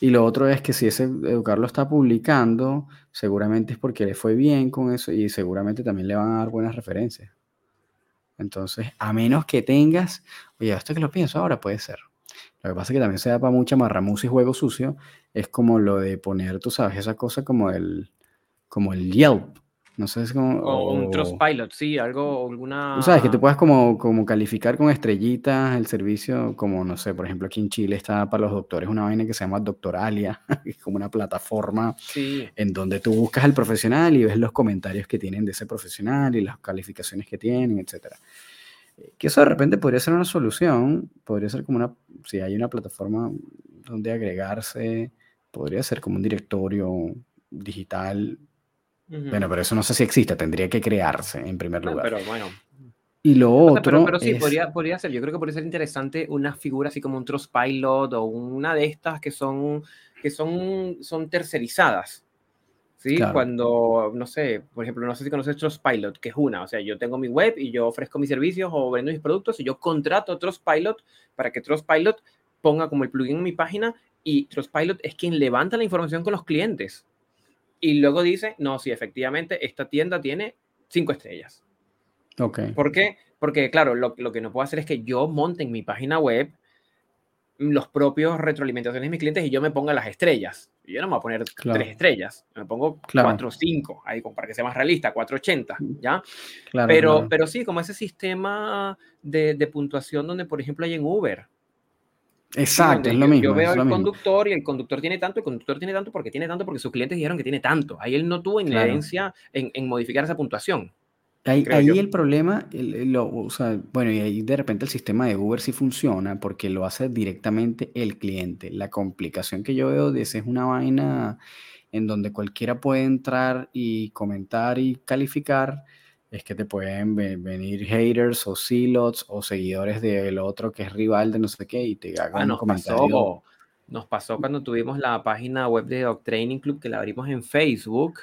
Y lo otro es que si ese educador lo está publicando, seguramente es porque le fue bien con eso y seguramente también le van a dar buenas referencias. Entonces, a menos que tengas, oye, esto que lo pienso ahora puede ser. Lo que pasa es que también se da para mucha marramusa y juego sucio. Es como lo de poner, tú sabes, esa cosa como el, como el Yelp. No sé si como... O, un Trustpilot, sí, algo, alguna... sabes, que te puedas como, como calificar con estrellitas el servicio, como, no sé, por ejemplo, aquí en Chile está para los doctores una vaina que se llama Doctoralia, que es como una plataforma en donde tú buscas al profesional y ves los comentarios que tienen de ese profesional y las calificaciones que tienen, etcétera. Eh, que eso de repente podría ser una solución, podría ser como una, si hay una plataforma donde agregarse, podría ser como un directorio digital bueno, pero eso no sé si existe, tendría que crearse en primer lugar. pero bueno. Y lo otro. Pero, sí, podría, podría ser. Yo creo que podría ser interesante una figura así como un Trustpilot o una de estas que son, que son, son tercerizadas. ¿sí? Cuando, no sé, por ejemplo, no sé si conoces Trustpilot, que es una, o sea, yo tengo mi web y yo ofrezco mis servicios o vendo mis productos y yo contrato a Trustpilot para que Trustpilot ponga como el plugin en mi página y Trustpilot es quien levanta la información con los clientes y luego dice, no, sí, efectivamente, esta tienda tiene cinco estrellas. Ok. ¿Por qué? Porque, claro, lo, lo, que no puedo hacer es que yo monte en mi página web los propios retroalimentaciones de mis clientes y yo me ponga las estrellas. Yo no me voy a poner tres estrellas, me pongo cuatro o cinco, ahí para que sea más realista, 480, ¿ya? Claro, pero, pero sí, como ese sistema de, de puntuación donde, por ejemplo, hay en Uber, Exacto, es lo mismo. Yo veo al conductor y el conductor tiene tanto, el conductor tiene tanto porque tiene tanto porque sus clientes dijeron que tiene tanto. Ahí él no tuvo inherencia en, modificar esa puntuación. Ahí, el problema, o sea, bueno, y ahí de repente el sistema de Uber sí funciona porque lo hace directamente el cliente. La complicación que yo veo de ese es una vaina en donde cualquiera puede entrar y comentar y calificar es que te pueden venir haters o silots o seguidores del otro que es rival de no sé qué y te hagan ah, nos Pasó, nos pasó cuando tuvimos la página web de Dog Training Club que la abrimos en Facebook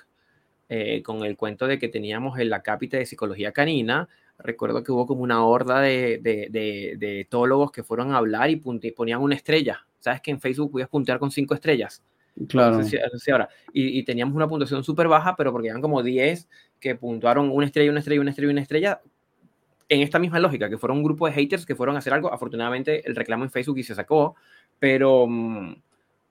eh, con el cuento de que teníamos en la cápita de psicología canina. Recuerdo que hubo como una horda de, de, de, etólogos que fueron a hablar y, ponían una estrella. ¿Sabes que en Facebook podías puntear con cinco estrellas? Claro. ahora. Y, y, teníamos una puntuación súper baja, pero porque eran como 10 que puntuaron una estrella, una estrella, una estrella, una estrella, en esta misma lógica, que fueron un grupo de haters que fueron a hacer algo. Afortunadamente, el reclamo en Facebook y se sacó, pero, mm,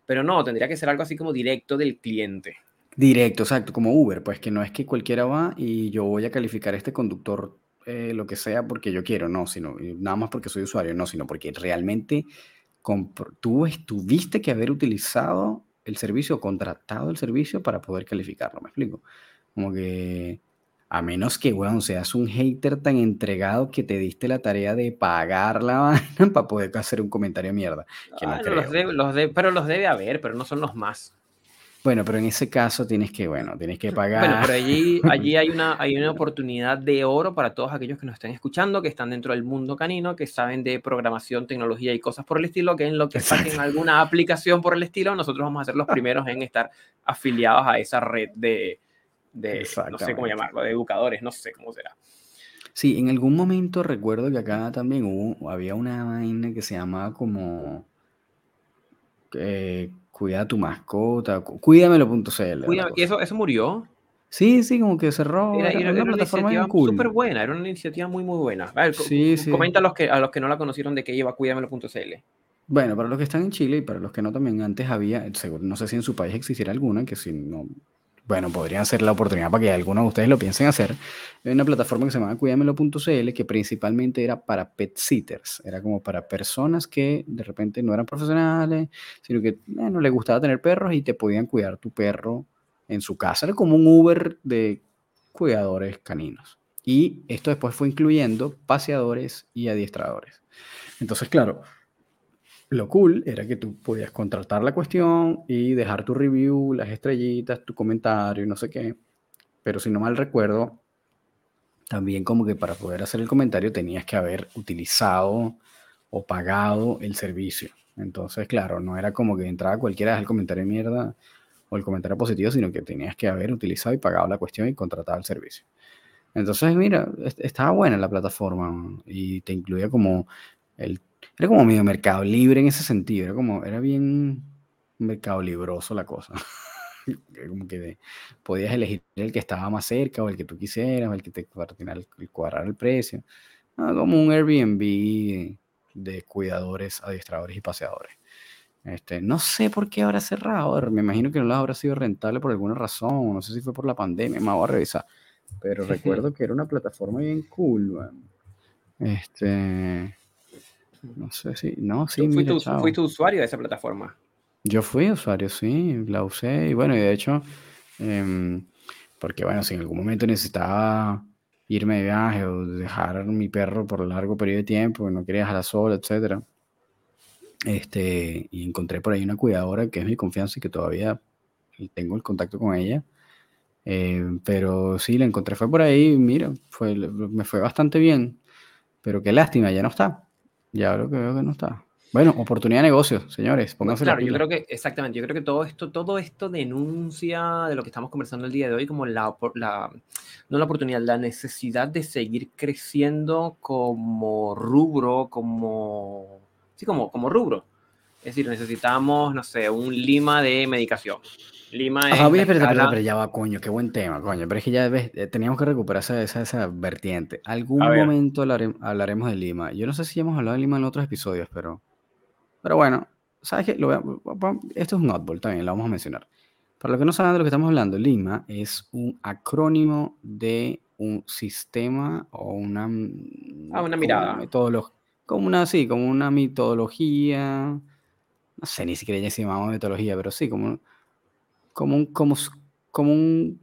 pero no, tendría que ser algo así como directo del cliente. Directo, exacto, como Uber, pues que no es que cualquiera va y yo voy a calificar a este conductor eh, lo que sea porque yo quiero, no, sino nada más porque soy usuario, no, sino porque realmente tú tuviste que haber utilizado el servicio, contratado el servicio para poder calificarlo, ¿me explico? Como que A menos que, weón, seas un hater tan entregado que te diste la tarea de pagar la vaina para poder hacer un comentario de mierda. Que no Ah, creo. los debe- los de- pero los debe haber, pero no son los más. Bueno, pero en ese caso tienes que, bueno, tienes que pagar. Bueno, pero allí, allí hay, una, hay una oportunidad de oro para todos aquellos que nos estén escuchando, que están dentro del mundo canino, que saben de programación, tecnología y cosas por el estilo, que en lo que saquen alguna aplicación por el estilo, nosotros vamos a ser los primeros en estar afiliados a esa red de, de no sé cómo llamarlo, de educadores, no sé cómo será. Sí, en algún momento recuerdo que acá también hubo, había una vaina que se llamaba como eh, Cuida tu mascota, cu- cuídamelo.cl. Y cosa. eso, eso murió. Sí, sí, como que cerró. Era, Era, era- una plataforma iniciativa cool. súper buena, era una iniciativa muy, muy buena. A ver, Sí, sí. comenta a los, que, a los que no la conocieron de qué lleva cuídamelo.cl. Bueno, para los que están en Chile y para los que no también, antes había, seguro, no sé si en su país existiera alguna, que si no, bueno, podrían ser la oportunidad para que alguno de ustedes lo piensen hacer. Hay una plataforma que se llama cuídamelo.cl que principalmente era para pet sitters, era como para personas que de repente no eran profesionales, sino que no les gustaba tener perros y te podían cuidar tu perro en su casa. Era como un Uber de cuidadores caninos. Y esto después fue incluyendo paseadores y adiestradores. Entonces, claro, lo cool era que tú podías contratar la cuestión y dejar tu review, las estrellitas, tu comentario no sé qué. Pero si no mal recuerdo, también como que para poder hacer el comentario tenías que haber utilizado o pagado el servicio. Entonces, claro, no era como que entraba cualquiera el comentario mierda o el comentario positivo, sino que tenías que haber utilizado y pagado la cuestión y contratado el servicio. Entonces, mira, est- estaba buena la plataforma y te incluía como el era como medio mercado libre en ese sentido, era como, era bien mercado libroso la cosa. Como que podías elegir el que estaba más cerca o el que tú quisieras, o el que te cuadrara el, el cuadrar el precio. Ah, como un Airbnb de, cuidadores, adiestradores y paseadores. Este, no sé por qué habrá cerrado, me imagino que no les habrá sido rentable por alguna razón, no sé si fue por la pandemia, me voy a revisar. Pero recuerdo que era una plataforma bien cool, weón. Este, no sé si, no, sí, mira, us- chao. fuiste usuario de esa plataforma. Yo fui usuario, sí, la usé y bueno, y de hecho, em, porque bueno, si en algún momento necesitaba irme de viaje o dejar a mi perro por largo periodo de tiempo, no quería dejarla sola, etcétera, este, y encontré por ahí una cuidadora que es mi confianza y que todavía tengo el contacto con ella, eh, pero sí, la encontré, fue por ahí, mira, fue, me fue bastante bien, pero qué lástima, ya no está, ya lo que veo que no está. Bueno, oportunidad de negocio, señores, pónganse la claro, yo pila. creo que, exactamente, yo creo que todo esto, todo esto denuncia de lo que estamos conversando el día de hoy como la, la no la oportunidad, la necesidad de seguir creciendo como rubro, como, sí, como, como rubro. Es decir, necesitamos, no sé, un lima de medicación. Lima es Ajá, espérate, espérate, escala- pero ya va, coño, qué buen tema, coño. Pero es que ya ves, eh, teníamos que recuperar esa, esa, esa vertiente. Algún momento hablare- hablaremos de Lima. Yo no sé si hemos hablado de Lima en otros episodios, pero, pero bueno, ¿sabes qué? Lo a- esto es un oddball también, lo vamos a mencionar. Para los que no saben de lo que estamos hablando, Lima es un acrónimo de un sistema o una, Ah, una mirada. metodolo- como una, sí, como una metodología, no sé ni siquiera ya se llamaba metodología, pero sí, como, como un, como, un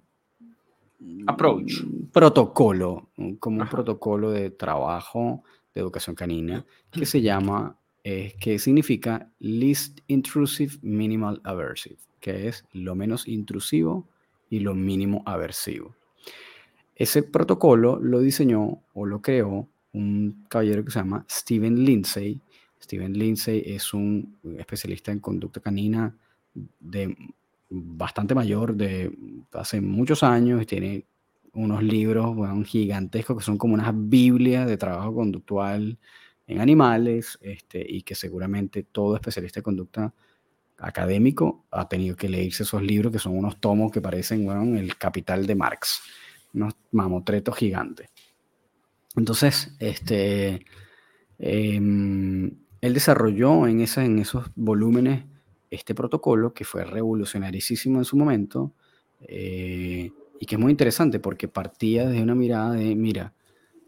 Approach. protocolo, como un protocolo de trabajo de educación canina que se llama, eh, que significa Least Intrusive Minimal Aversive, que es lo menos intrusivo y lo mínimo aversivo. Ese protocolo lo diseñó o lo creó un caballero que se llama Steven Lindsay. Steven Lindsay es un especialista en conducta canina de bastante mayor, de hace muchos años, tiene unos libros weón, gigantescos que son como unas biblias de trabajo conductual en animales, este, y que seguramente todo especialista de conducta académico ha tenido que leerse esos libros que son unos tomos que parecen weón, el capital de Marx, unos mamotretos gigantes. Entonces, este, em, él desarrolló en, esa- en esos volúmenes este protocolo que fue revolucionarísimo en su momento eh, y que es muy interesante porque partía desde una mirada de, mira,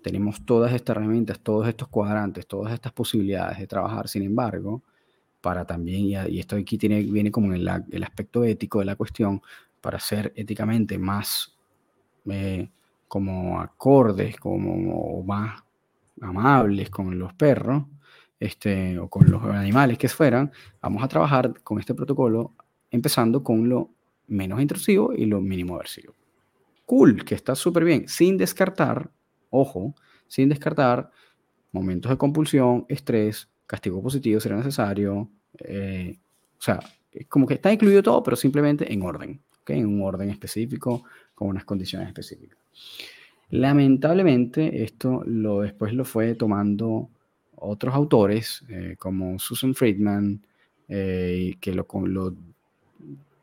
tenemos todas estas herramientas, todos estos cuadrantes, todas estas posibilidades de trabajar, sin embargo, para también, y, esto aquí tiene, viene como el aspecto ético de la cuestión, para ser éticamente más eh, como acordes, como más amables con los perros, este, o con los animales que fueran, vamos a trabajar con este protocolo empezando con lo menos intrusivo y lo mínimo aversivo. Cool, que está súper bien, sin descartar, ojo, sin descartar momentos de compulsión, estrés, castigo positivo si era necesario, eh, o sea, como que está incluido todo, pero simplemente en orden, ¿okay? en un orden específico, con unas condiciones específicas. Lamentablemente, esto lo, después lo fue tomando otros autores, eh, como Susan Friedman, eh, que lo,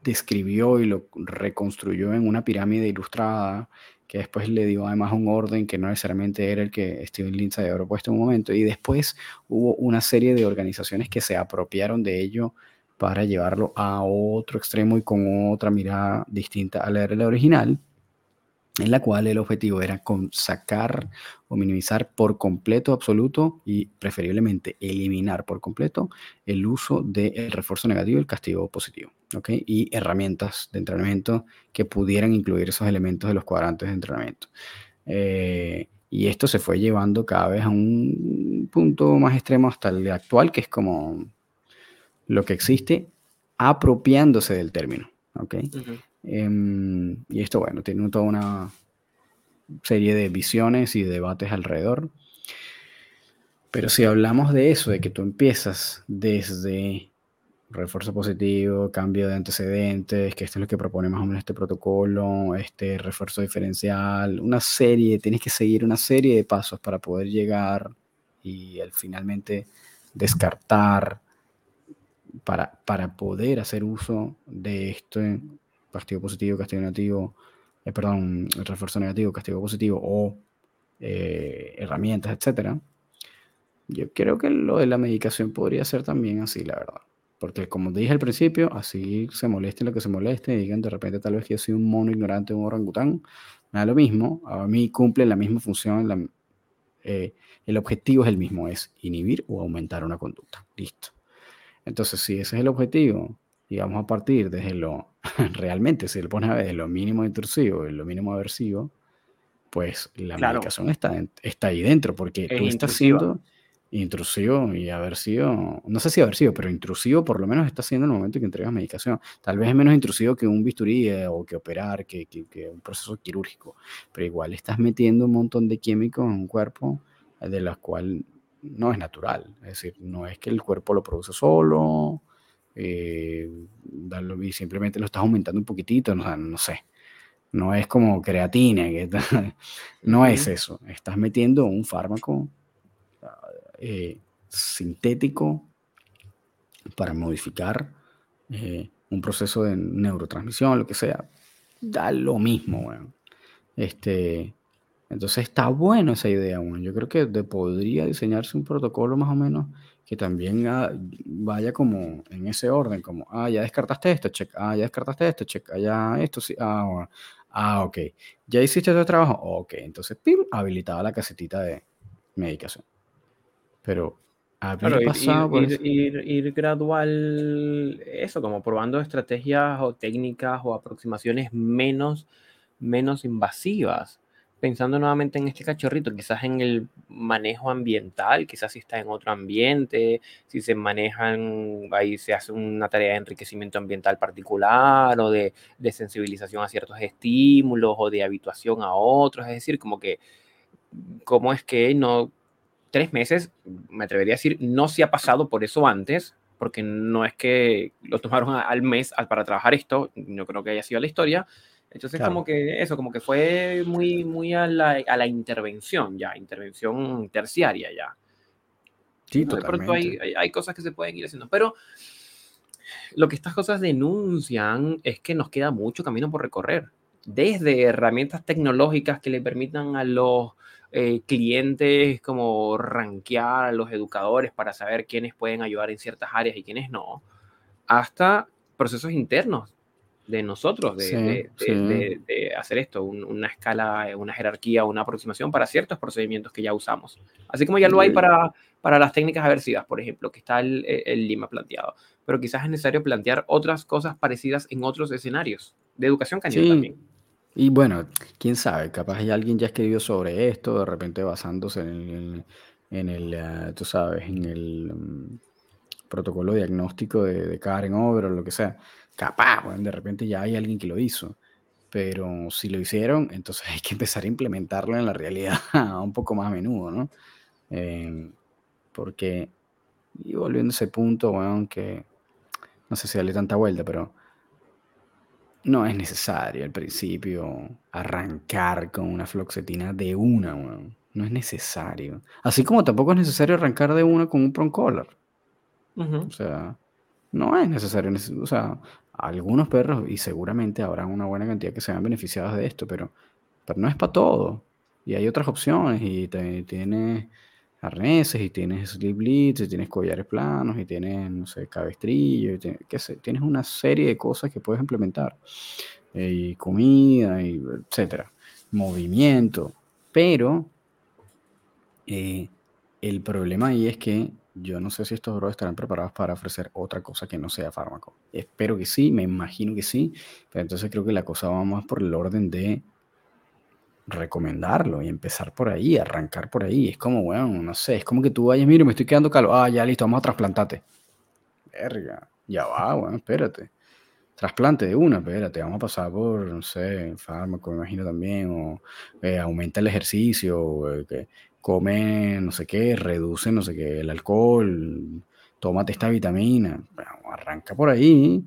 describió y lo reconstruyó en una pirámide ilustrada, que después le dio además un orden que no necesariamente era el que Steven Lindsay había propuesto en un momento. Y después hubo una serie de organizaciones que se apropiaron de ello para llevarlo a otro extremo y con otra mirada distinta a la la original en la cual el objetivo era con sacar o minimizar por completo absoluto y preferiblemente eliminar por completo el uso del refuerzo negativo y el castigo positivo. ¿okay? Y herramientas de entrenamiento que pudieran incluir esos elementos de los cuadrantes de entrenamiento. Eh, y esto se fue llevando cada vez a un punto más extremo hasta el actual, que es como lo que existe apropiándose del término. ¿okay? Em, y esto, bueno, tiene toda una serie de visiones y debates alrededor. Pero si hablamos de eso, de que tú empiezas desde refuerzo positivo, cambio de antecedentes, que esto es lo que propone más o menos este protocolo, este refuerzo diferencial, una serie, tienes que seguir una serie de pasos para poder llegar y al finalmente descartar para, para poder hacer uso de esto castigo positivo, castigo negativo, eh, perdón, refuerzo negativo, castigo positivo o eh, herramientas, etcétera. Yo creo que lo de la medicación podría ser también así, la verdad. Porque como dije al principio, así se moleste lo que se moleste, digan de repente tal vez que yo soy un mono ignorante, un orangután, me da lo mismo, a mí cumple la misma función, eh, el objetivo es el mismo, es inhibir o aumentar una conducta. Listo. Entonces, si ese es el objetivo, y vamos a partir desde lo, realmente, si le pones a ver lo mínimo intrusivo y lo mínimo aversivo, pues la medicación está, está ahí dentro, porque tú estás siendo intrusivo y aversivo, no sé si aversivo, pero intrusivo por lo menos está siendo en el momento que entregas medicación. Tal vez es menos intrusivo que un bisturí eh, o que operar, que, que, que, un proceso quirúrgico, pero igual estás metiendo un montón de químicos en un cuerpo eh, de los cuales no es natural. Es decir, no es que el cuerpo lo produce solo, eh, darlo, y simplemente lo estás aumentando un poquitito, no, no sé. No es como creatina, que no es eso. Estás metiendo un fármaco eh, sintético para modificar eh, un proceso de neurotransmisión, lo que sea. Da lo mismo, Este, entonces está bueno esa idea, Yo creo que podría diseñarse un protocolo más o menos que también ah, vaya como en ese orden, como, ah, ya descartaste esto, check, ah, ya descartaste esto, check, ah, ya esto, sí, ah, ah, ok, ya hiciste tu trabajo, ok, entonces, pim, habilitada la casetita de medicación. Pero ir, ir, ir, gradual, eso, como probando estrategias o técnicas o aproximaciones menos, menos invasivas pensando nuevamente en este cachorrito, quizás en el manejo ambiental, quizás si está en otro ambiente, si se manejan, ahí se hace una tarea de enriquecimiento ambiental particular o de, de sensibilización a ciertos estímulos o de habituación a otros, es decir, como que, ¿cómo es que no, tres meses, me atrevería a decir, no se ha pasado por eso antes, porque no es que lo tomaron al mes para trabajar esto, no creo que haya sido la historia, entonces, como que eso, como que fue muy, muy a la, a la intervención ya, intervención terciaria ya. Sí, totalmente. De pronto hay, hay, cosas que se pueden ir haciendo, pero lo que estas cosas denuncian es que nos queda mucho camino por recorrer. Desde herramientas tecnológicas que le permitan a los eh, clientes como rankear a los educadores para saber quiénes pueden ayudar en ciertas áreas y quiénes no, hasta procesos internos de nosotros, de, de, hacer esto, una escala, una jerarquía, una aproximación para ciertos procedimientos que ya usamos. Así como ya lo hay para, para las técnicas aversivas, por ejemplo, que está el, el, Lima planteado. Pero quizás es necesario plantear otras cosas parecidas en otros escenarios, de educación canina también. Y bueno, quién sabe, capaz hay alguien ya escribió sobre esto, de repente basándose en el, en el, ah, tú sabes, en el mm, protocolo diagnóstico de, de Karen Over o lo que sea. Capaz, bueno, de repente ya hay alguien que lo hizo. Pero si lo hicieron, entonces hay que empezar a implementarlo en la realidad un poco más a menudo, ¿no? Eh, porque, y volviendo a ese punto, bueno, que no sé si darle tanta vuelta, pero no es necesario al principio arrancar con una floxetina de una, weón. No es necesario. Así como tampoco es necesario arrancar de una con un proncolor. Ujú. O sea, no es necesario. nece- O sea, algunos perros, y seguramente habrá una buena cantidad que se vean beneficiados de esto, pero, pero no es para todo. Y hay otras opciones, y te- tienes arneses, y tienes slip leads, y tienes collares planos, y tienes, no sé, cabestrillo, y tienes, qué sé, tienes una serie de cosas que puedes implementar. Y comida, y etcétera. Movimiento. Pero eh, el problema ahí es que yo no sé si estos bros estarán preparados para ofrecer otra cosa que no sea fármaco. Espero que sí, me imagino que sí, pero entonces creo que la cosa va más por el orden de recomendarlo y empezar por ahí, arrancar por ahí. Es como, bueno, no sé, es como que tú vayas, mire, me estoy quedando calvo. Ah, ya listo, vamos a trasplantarte. Verga, ya va, bueno, espérate. Trasplante de una, espérate, vamos a pasar por, no sé, fármaco, me imagino también, o eh, aumenta el ejercicio, o, eh, que come no sé qué, reduce no sé qué, el alcohol, tómate esta vitamina, arranca por ahí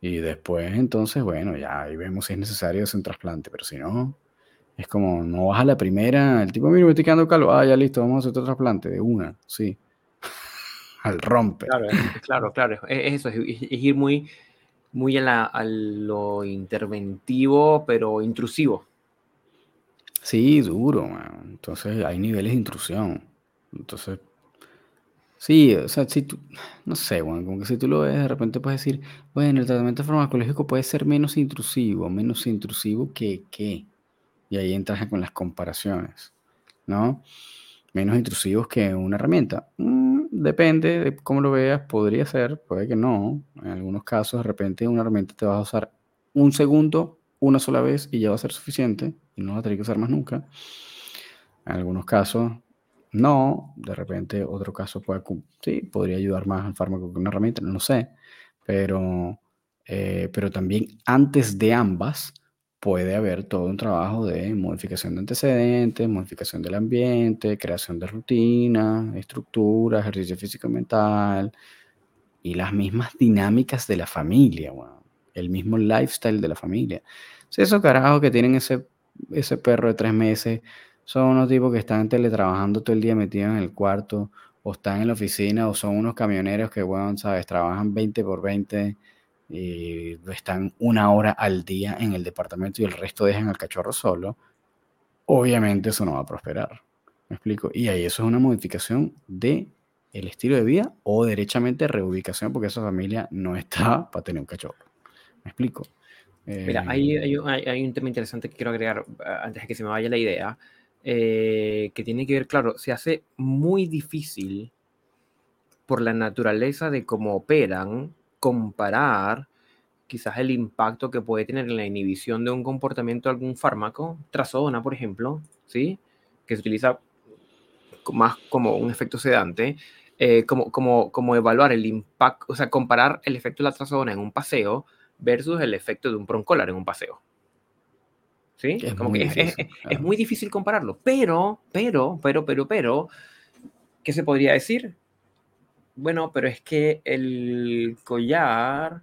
y después entonces, bueno, ya ahí vemos si es necesario hacer un trasplante, pero si no, es como, no vas a la primera, el tipo, mira, me estoy quedando calvo, ah, ya listo, vamos a hacer otro trasplante de una, sí, al rompe. Claro, claro, claro. Es, es eso, es, es ir muy, muy a, la- a lo interventivo, pero intrusivo. Sí, duro. Entonces hay niveles de intrusión. Entonces, sí, o sea, si tú, no sé, bueno, como que si tú lo ves, de repente puedes decir, bueno, el tratamiento farmacológico puede ser menos intrusivo, menos intrusivo que qué. Y ahí entras con las comparaciones, ¿no? Menos intrusivos que una herramienta. Mm, depende de cómo lo veas, podría ser, puede que no. En algunos casos, de repente, una herramienta te va a usar un segundo, una sola vez y ya va a ser suficiente y no la tener que usar más nunca. En algunos casos, no. De repente, otro caso puede, sí, podría ayudar más al fármaco que una herramienta, no lo sé. Pero, eh, pero también antes de ambas puede haber todo un trabajo de modificación de antecedentes, modificación del ambiente, creación de rutinas, estructura, ejercicio físico y mental y las mismas dinámicas de la familia, weón. El mismo lifestyle de la familia. Si esos carajos que tienen ese, ese perro de tres meses son unos tipos que están teletrabajando todo el día metidos en el cuarto, o están en la oficina, o son unos camioneros que, weón, sabes, trabajan 20 por 20 y están una hora al día en el departamento y el resto dejan al cachorro solo, obviamente eso no va a prosperar. ¿Me explico? Y ahí eso es una modificación de el estilo de vida o derechamente reubicación porque esa familia no está para tener un cachorro. ¿Me explico? Mira, Eh, hay, hay, un- hay- hay un tema interesante que quiero agregar ah, antes de que se me vaya la idea, eh, que tiene que ver, claro, se hace muy difícil por la naturaleza de cómo operan, comparar quizás el impacto que puede tener en la inhibición de un comportamiento de algún fármaco, trazodona, por ejemplo, ¿sí? que se utiliza más como un efecto sedante, eh, como, como, como evaluar el impacto, o sea, comparar el efecto de la trazodona en un paseo versus el efecto de un proncolar en un paseo. ¿Sí? es Como muy que es, es- difícil. es- es claro. muy difícil compararlo, pero, pero, pero, pero, pero, ¿qué se podría decir? Bueno, pero es que el collar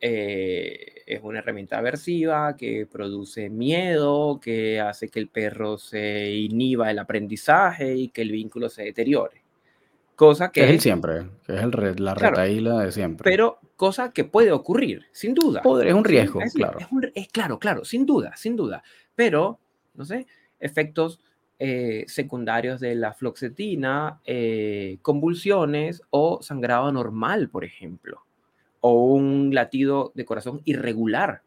eh, es una herramienta aversiva que produce miedo, que hace que el perro se inhiba el aprendizaje y que el vínculo se deteriore. Cosa Que es el que, siempre, que es el re- la claro, retaíla de siempre. pero cosa que puede ocurrir, sin duda. Poder es un riesgo, Es claro. es un- es claro, claro, sin duda, sin duda. Pero, no sé, efectos eh, secundarios de la fluoxetina, eh, convulsiones o sangrado anormal, por ejemplo, o un latido de corazón irregular.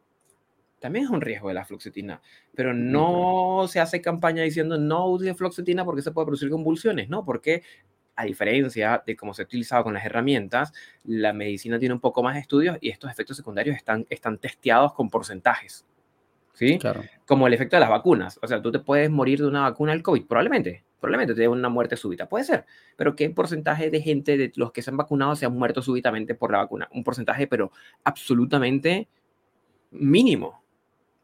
También es un riesgo de la fluoxetina, pero no se hace campaña diciendo no use fluoxetina porque se puede producir convulsiones, ¿no? Porque a diferencia de cómo se ha utilizado con las herramientas, la medicina tiene un poco más de estudios y estos efectos secundarios están, están testeados con porcentajes. ¿sí? Claro. Como el efecto de las vacunas. O sea, tú te puedes morir de una vacuna del COVID, probablemente. Probablemente te dé una muerte súbita. Puede ser. Pero ¿qué porcentaje de gente de los que se han vacunado se han muerto súbitamente por la vacuna? Un porcentaje, pero absolutamente mínimo.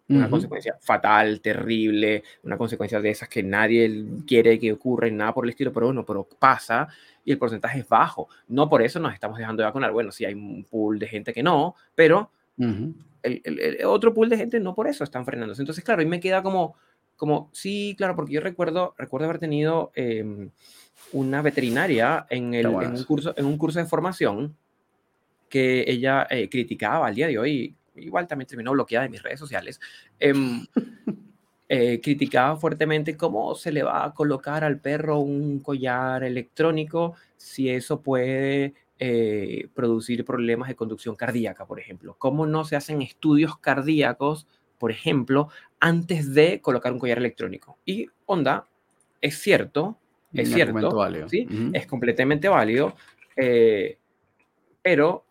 Una consecuencia fatal, terrible, una consecuencia de esas que nadie quiere que ocurra, y nada por el estilo, pero bueno, pero pasa y el porcentaje es bajo. No por eso nos estamos dejando de vacunar. Bueno, sí hay un pool de gente que no, pero el, el- el otro pool de gente no por eso están frenándose. Entonces, claro, y me queda como, como sí, claro, porque yo recuerdo, recuerdo haber tenido em, una veterinaria en, el, en, un curso, en un curso de formación que ella eh, criticaba al día de hoy, igual también terminó bloqueada de mis redes sociales, em, eh, criticaba fuertemente cómo se le va a colocar al perro un collar electrónico si eso puede eh, producir problemas de conducción cardíaca, por ejemplo. ¿Cómo no se hacen estudios cardíacos, por ejemplo, antes de colocar un collar electrónico? Y onda, es cierto, es cierto, válido. ¿sí? Ujú. Es completamente válido, eh, pero,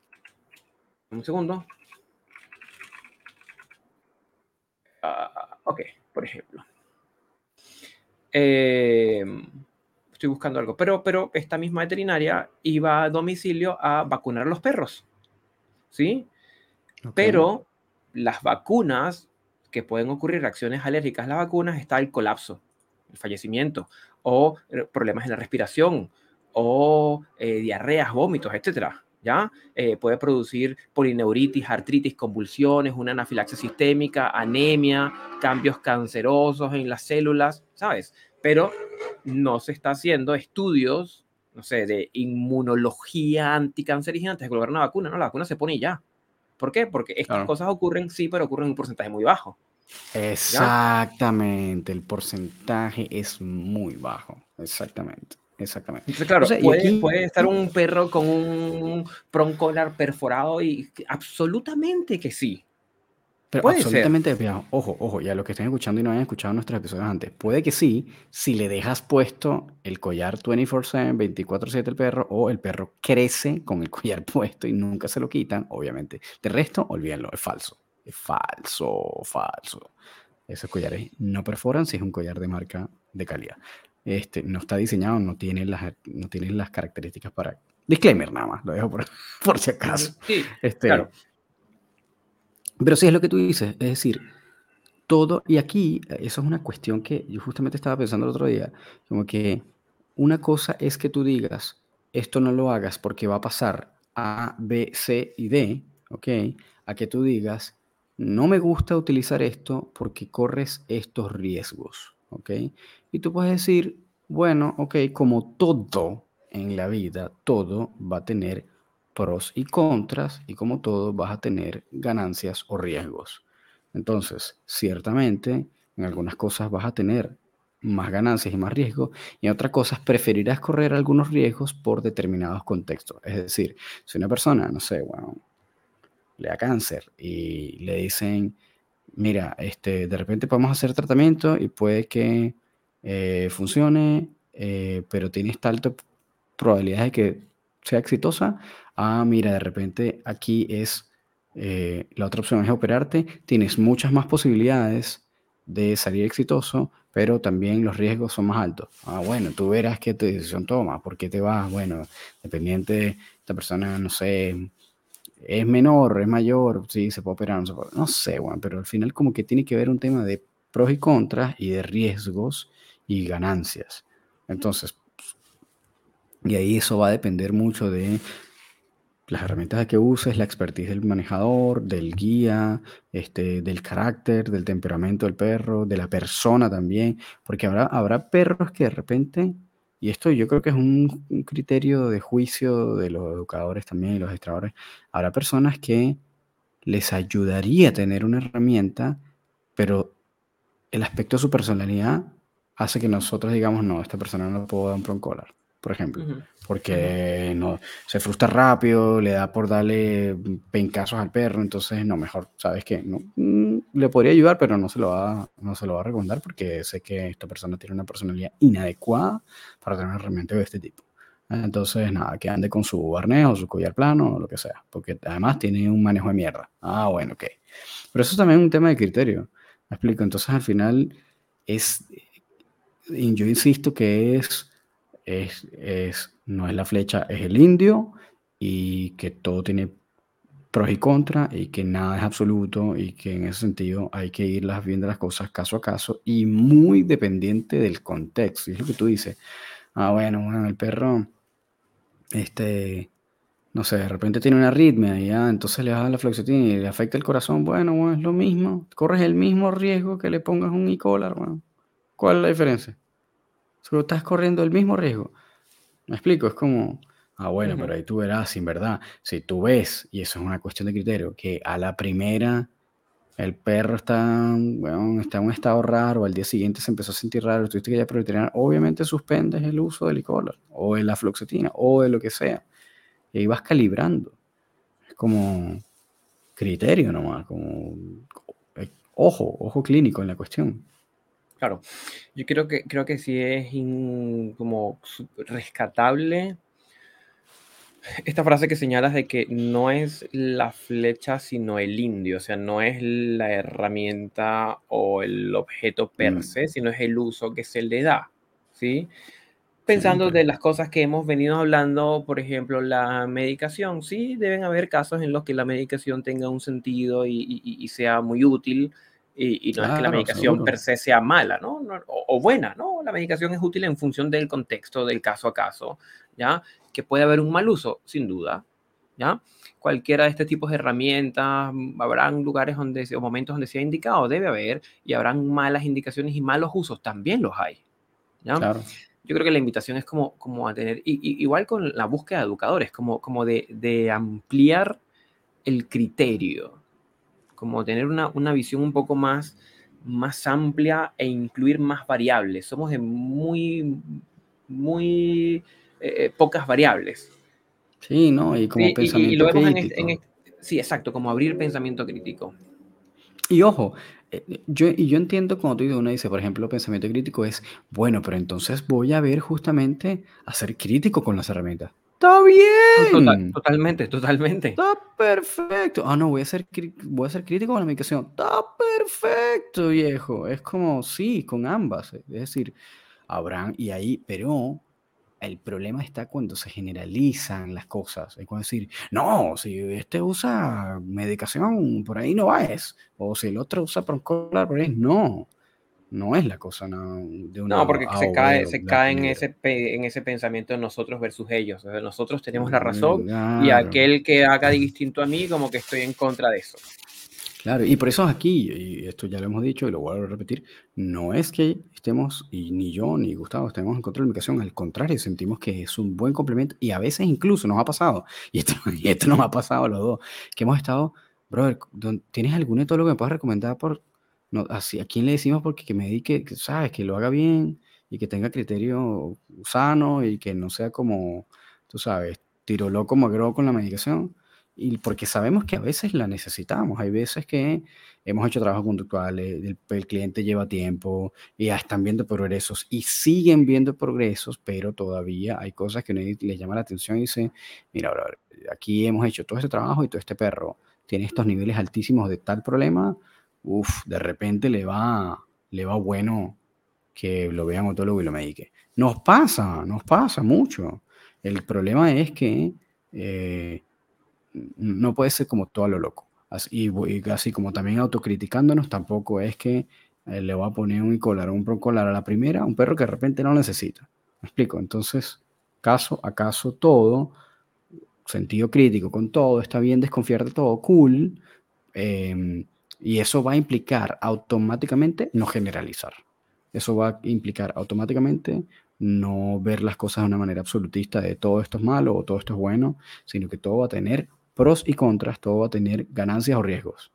un segundo. Ah, ok, por ejemplo. Eh, estoy buscando algo, pero, pero esta misma veterinaria iba a domicilio a vacunar a los perros, ¿sí? Pero las vacunas que pueden ocurrir, reacciones alérgicas a las vacunas, está el colapso, el fallecimiento, o eh, problemas en la respiración, o eh, diarreas, vómitos, etcétera. ¿Ya? Eh, puede producir polineuritis, artritis, convulsiones, una anafilaxia sistémica, anemia, cambios cancerosos en las células, ¿sabes? Pero no se está haciendo estudios, no sé, de inmunología anticancerígena antes de colocar una vacuna, ¿no? La vacuna se pone y ya. ¿Por qué? Porque estas Claro. cosas ocurren, sí, pero ocurren en un porcentaje muy bajo. Exactamente, el porcentaje es muy bajo. Exactamente, exactamente. Entonces, claro, O sea, puede, aquí- puede estar un perro con un broncolar perforado y absolutamente que sí. Pero Puede absolutamente, ojo, ojo, ya los que estén escuchando y no hayan escuchado nuestros episodios antes, puede que sí, si le dejas puesto el collar 24/7, 24/7 el perro, o el perro crece con el collar puesto y nunca se lo quitan, obviamente. De resto, olvídenlo, es falso. Es falso, falso. Esos collares no perforan si es un collar de marca de calidad. Este, no está diseñado, no tiene las, no tiene las características para... Disclaimer nada más, lo dejo por, por si acaso. Sí, Este, claro. Pero sí es lo que tú dices, es decir, todo, y aquí eso es una cuestión que yo justamente estaba pensando el otro día, como que una cosa es que tú digas, esto no lo hagas porque va a pasar A, B, C y D, ¿ok? A que tú digas, no me gusta utilizar esto porque corres estos riesgos, ¿ok? Y tú puedes decir, bueno, ok, como todo en la vida, todo va a tener pros y contras y como todo vas a tener ganancias o riesgos. Entonces, ciertamente, en algunas cosas vas a tener más ganancias y más riesgos y en otras cosas preferirás correr algunos riesgos por determinados contextos. Es decir, si una persona, no sé, bueno, le da cáncer y le dicen, mira, este, de repente podemos hacer tratamiento y puede que eh, funcione, eh, pero tienes alta probabilidad de que sea exitosa. Ah, mira, de repente aquí es, eh, la otra opción es operarte, tienes muchas más posibilidades de salir exitoso, pero también los riesgos son más altos. Ah, bueno, tú verás qué decisión toma, por qué te vas, bueno, dependiente, esta persona, no sé, es menor, es mayor, sí, se puede operar, no se puede, no sé, bueno, pero al final como que tiene que ver un tema de pros y contras y de riesgos y ganancias. Entonces, y ahí eso va a depender mucho de las herramientas que uses, la expertise del manejador, del guía, este, del carácter, del temperamento del perro, de la persona también, porque habrá, habrá perros que de repente, y esto yo creo que es un, un criterio de juicio de los educadores también y los extradores, habrá personas que les ayudaría a tener una herramienta, pero el aspecto de su personalidad hace que nosotros digamos, no, esta persona no le puedo dar un broncolar, por ejemplo Ujú. porque no, se frustra rápido, le da por darle pencazos al perro, entonces no, mejor, ¿sabes qué? No, mm, le podría ayudar, pero no se, lo va, no se lo va a recomendar porque sé que esta persona tiene una personalidad inadecuada para tener una herramienta de este tipo. Entonces, nada, que ande con su arnés o su collar plano o lo que sea, porque además tiene un manejo de mierda. Ah, bueno, ok. Pero eso también es un tema de criterio. ¿Me explico? Entonces al final es, yo insisto que es, es, es, no es la flecha, es el indio y que todo tiene pros y contras y que nada es absoluto y que en ese sentido hay que irlas viendo las cosas caso a caso y muy dependiente del contexto. Y es lo que tú dices. Ah, bueno, bueno, el perro, este, no sé, de repente tiene una arritmia y ya, entonces le das la fluoxetina y le afecta el corazón. Bueno, bueno, es lo mismo. Corres el mismo riesgo que le pongas un e-collar, bueno. ¿Cuál es la diferencia? Solo estás corriendo el mismo riesgo. ¿Me explico? Es como, ah, bueno, pero ahí tú verás, sin verdad, si tú ves, y eso es una cuestión de criterio, que a la primera el perro está, bueno, está en un estado raro, al día siguiente se empezó a sentir raro, tuviste que ir a veterinario, obviamente suspendes el uso del e-collar, o de la fluoxetina, o de lo que sea. Y ahí vas calibrando. Es como criterio nomás, como eh, ojo, ojo clínico en la cuestión. Claro, yo creo que, creo que sí es como rescatable esta frase que señalas de que no es la flecha sino el indio, o sea, no es la herramienta o el objeto per Mm, se, sino es el uso que se le da, ¿sí? Pensando siempre. de las cosas que hemos venido hablando, por ejemplo, la medicación, sí, deben haber casos en los que la medicación tenga un sentido y, y- y sea muy útil, y, y no es que la Claro, medicación per seguro. se sea mala, ¿no? No- o, o buena, ¿no? La medicación es útil en función del contexto, del caso a caso, ¿ya? Que puede haber un mal uso, sin duda, ¿ya? Cualquiera de este tipos de herramientas, habrán lugares donde, o momentos donde sea indicado, debe haber, y habrán malas indicaciones y malos usos, también los hay, ¿ya? Claro. yo creo que la invitación es como, como a tener, y, y, igual con la búsqueda de educadores, como, como de, de ampliar el criterio, como tener una, una, visión un poco más, más amplia e incluir más variables. Somos de muy, muy eh, pocas variables. Sí, ¿no? Y como pensamiento y, y lo vemos crítico. En este, en este, sí, exacto, como abrir pensamiento crítico. Y ojo, eh, yo, y yo entiendo cuando tú dices, uno dice, por ejemplo, pensamiento crítico es, bueno, pero entonces voy a ver justamente a ser crítico con las herramientas. ¡Está bien! Total, totalmente, totalmente. Está perfecto. Ah, no, voy a, ser, voy a ser crítico con la medicación. Está perfecto, viejo. Es como, sí, con ambas. Es decir, habrán, y ahí, pero el problema está cuando se generalizan las cosas. Es cuando decir, no, si este usa medicación, por ahí no va es. O si el otro usa Proncolar, por ahí no. No es la cosa no, de una No, porque se cae, se cae en, ese, en ese pensamiento de nosotros versus ellos. O sea, nosotros tenemos la razón claro. y aquel que haga distinto a mí, como que estoy en contra de eso. Claro, y por eso aquí, y esto ya lo hemos dicho y lo vuelvo a repetir, no es que estemos, y ni yo ni Gustavo estemos en contra de la medicación, al contrario, sentimos que es un buen complemento y a veces incluso nos ha pasado, y esto, y esto nos ha pasado a los dos, que hemos estado, brother, ¿tienes algún etólogo que me puedas recomendar por, no, así, a quién le decimos porque que me dedique, que, sabes, que lo haga bien y que tenga criterio sano y que no sea como, tú sabes, tiro loco magro con la medicación? y porque sabemos que a veces la necesitamos. Hay veces que hemos hecho trabajos conductuales, el, el, cliente lleva tiempo, y ya están viendo progresos y siguen viendo progresos, pero todavía hay cosas que les llama la atención y dice, mira, aquí hemos hecho todo este trabajo y todo este perro tiene estos niveles altísimos de tal problema, uff, de repente le va, le va bueno que lo vean otólogo y lo medique. Nos pasa, nos pasa mucho. El problema es que eh, no puede ser como todo a lo loco. Así, y así como también autocriticándonos, tampoco es que eh, le va a poner un colar un broncolar a la primera, un perro que de repente no necesita. ¿Me explico? Entonces, caso a caso todo, sentido crítico con todo, está bien desconfiar de todo, cool. Eh, y eso va a implicar automáticamente no generalizar. Eso va a implicar automáticamente no ver las cosas de una manera absolutista de todo esto es malo o todo esto es bueno, sino que todo va a tener pros y contras, todo va a tener ganancias o riesgos.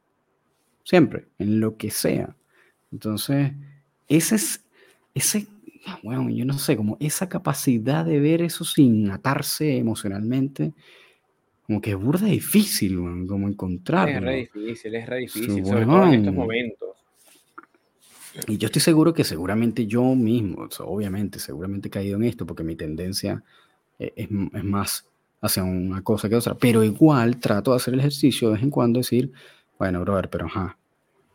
Siempre, en lo que sea. Entonces, ese es, ese, bueno, yo no sé, como esa capacidad de ver eso sin atarse emocionalmente, como que burda difícil, bueno, como encontrarlo. Es re difícil, es re difícil, sobre todo en estos momentos. Y yo estoy seguro que seguramente yo mismo, obviamente, seguramente he caído en esto porque mi tendencia es, es más hacia una cosa que otra, pero igual trato de hacer el ejercicio de vez en cuando, decir, bueno, brother, pero ajá,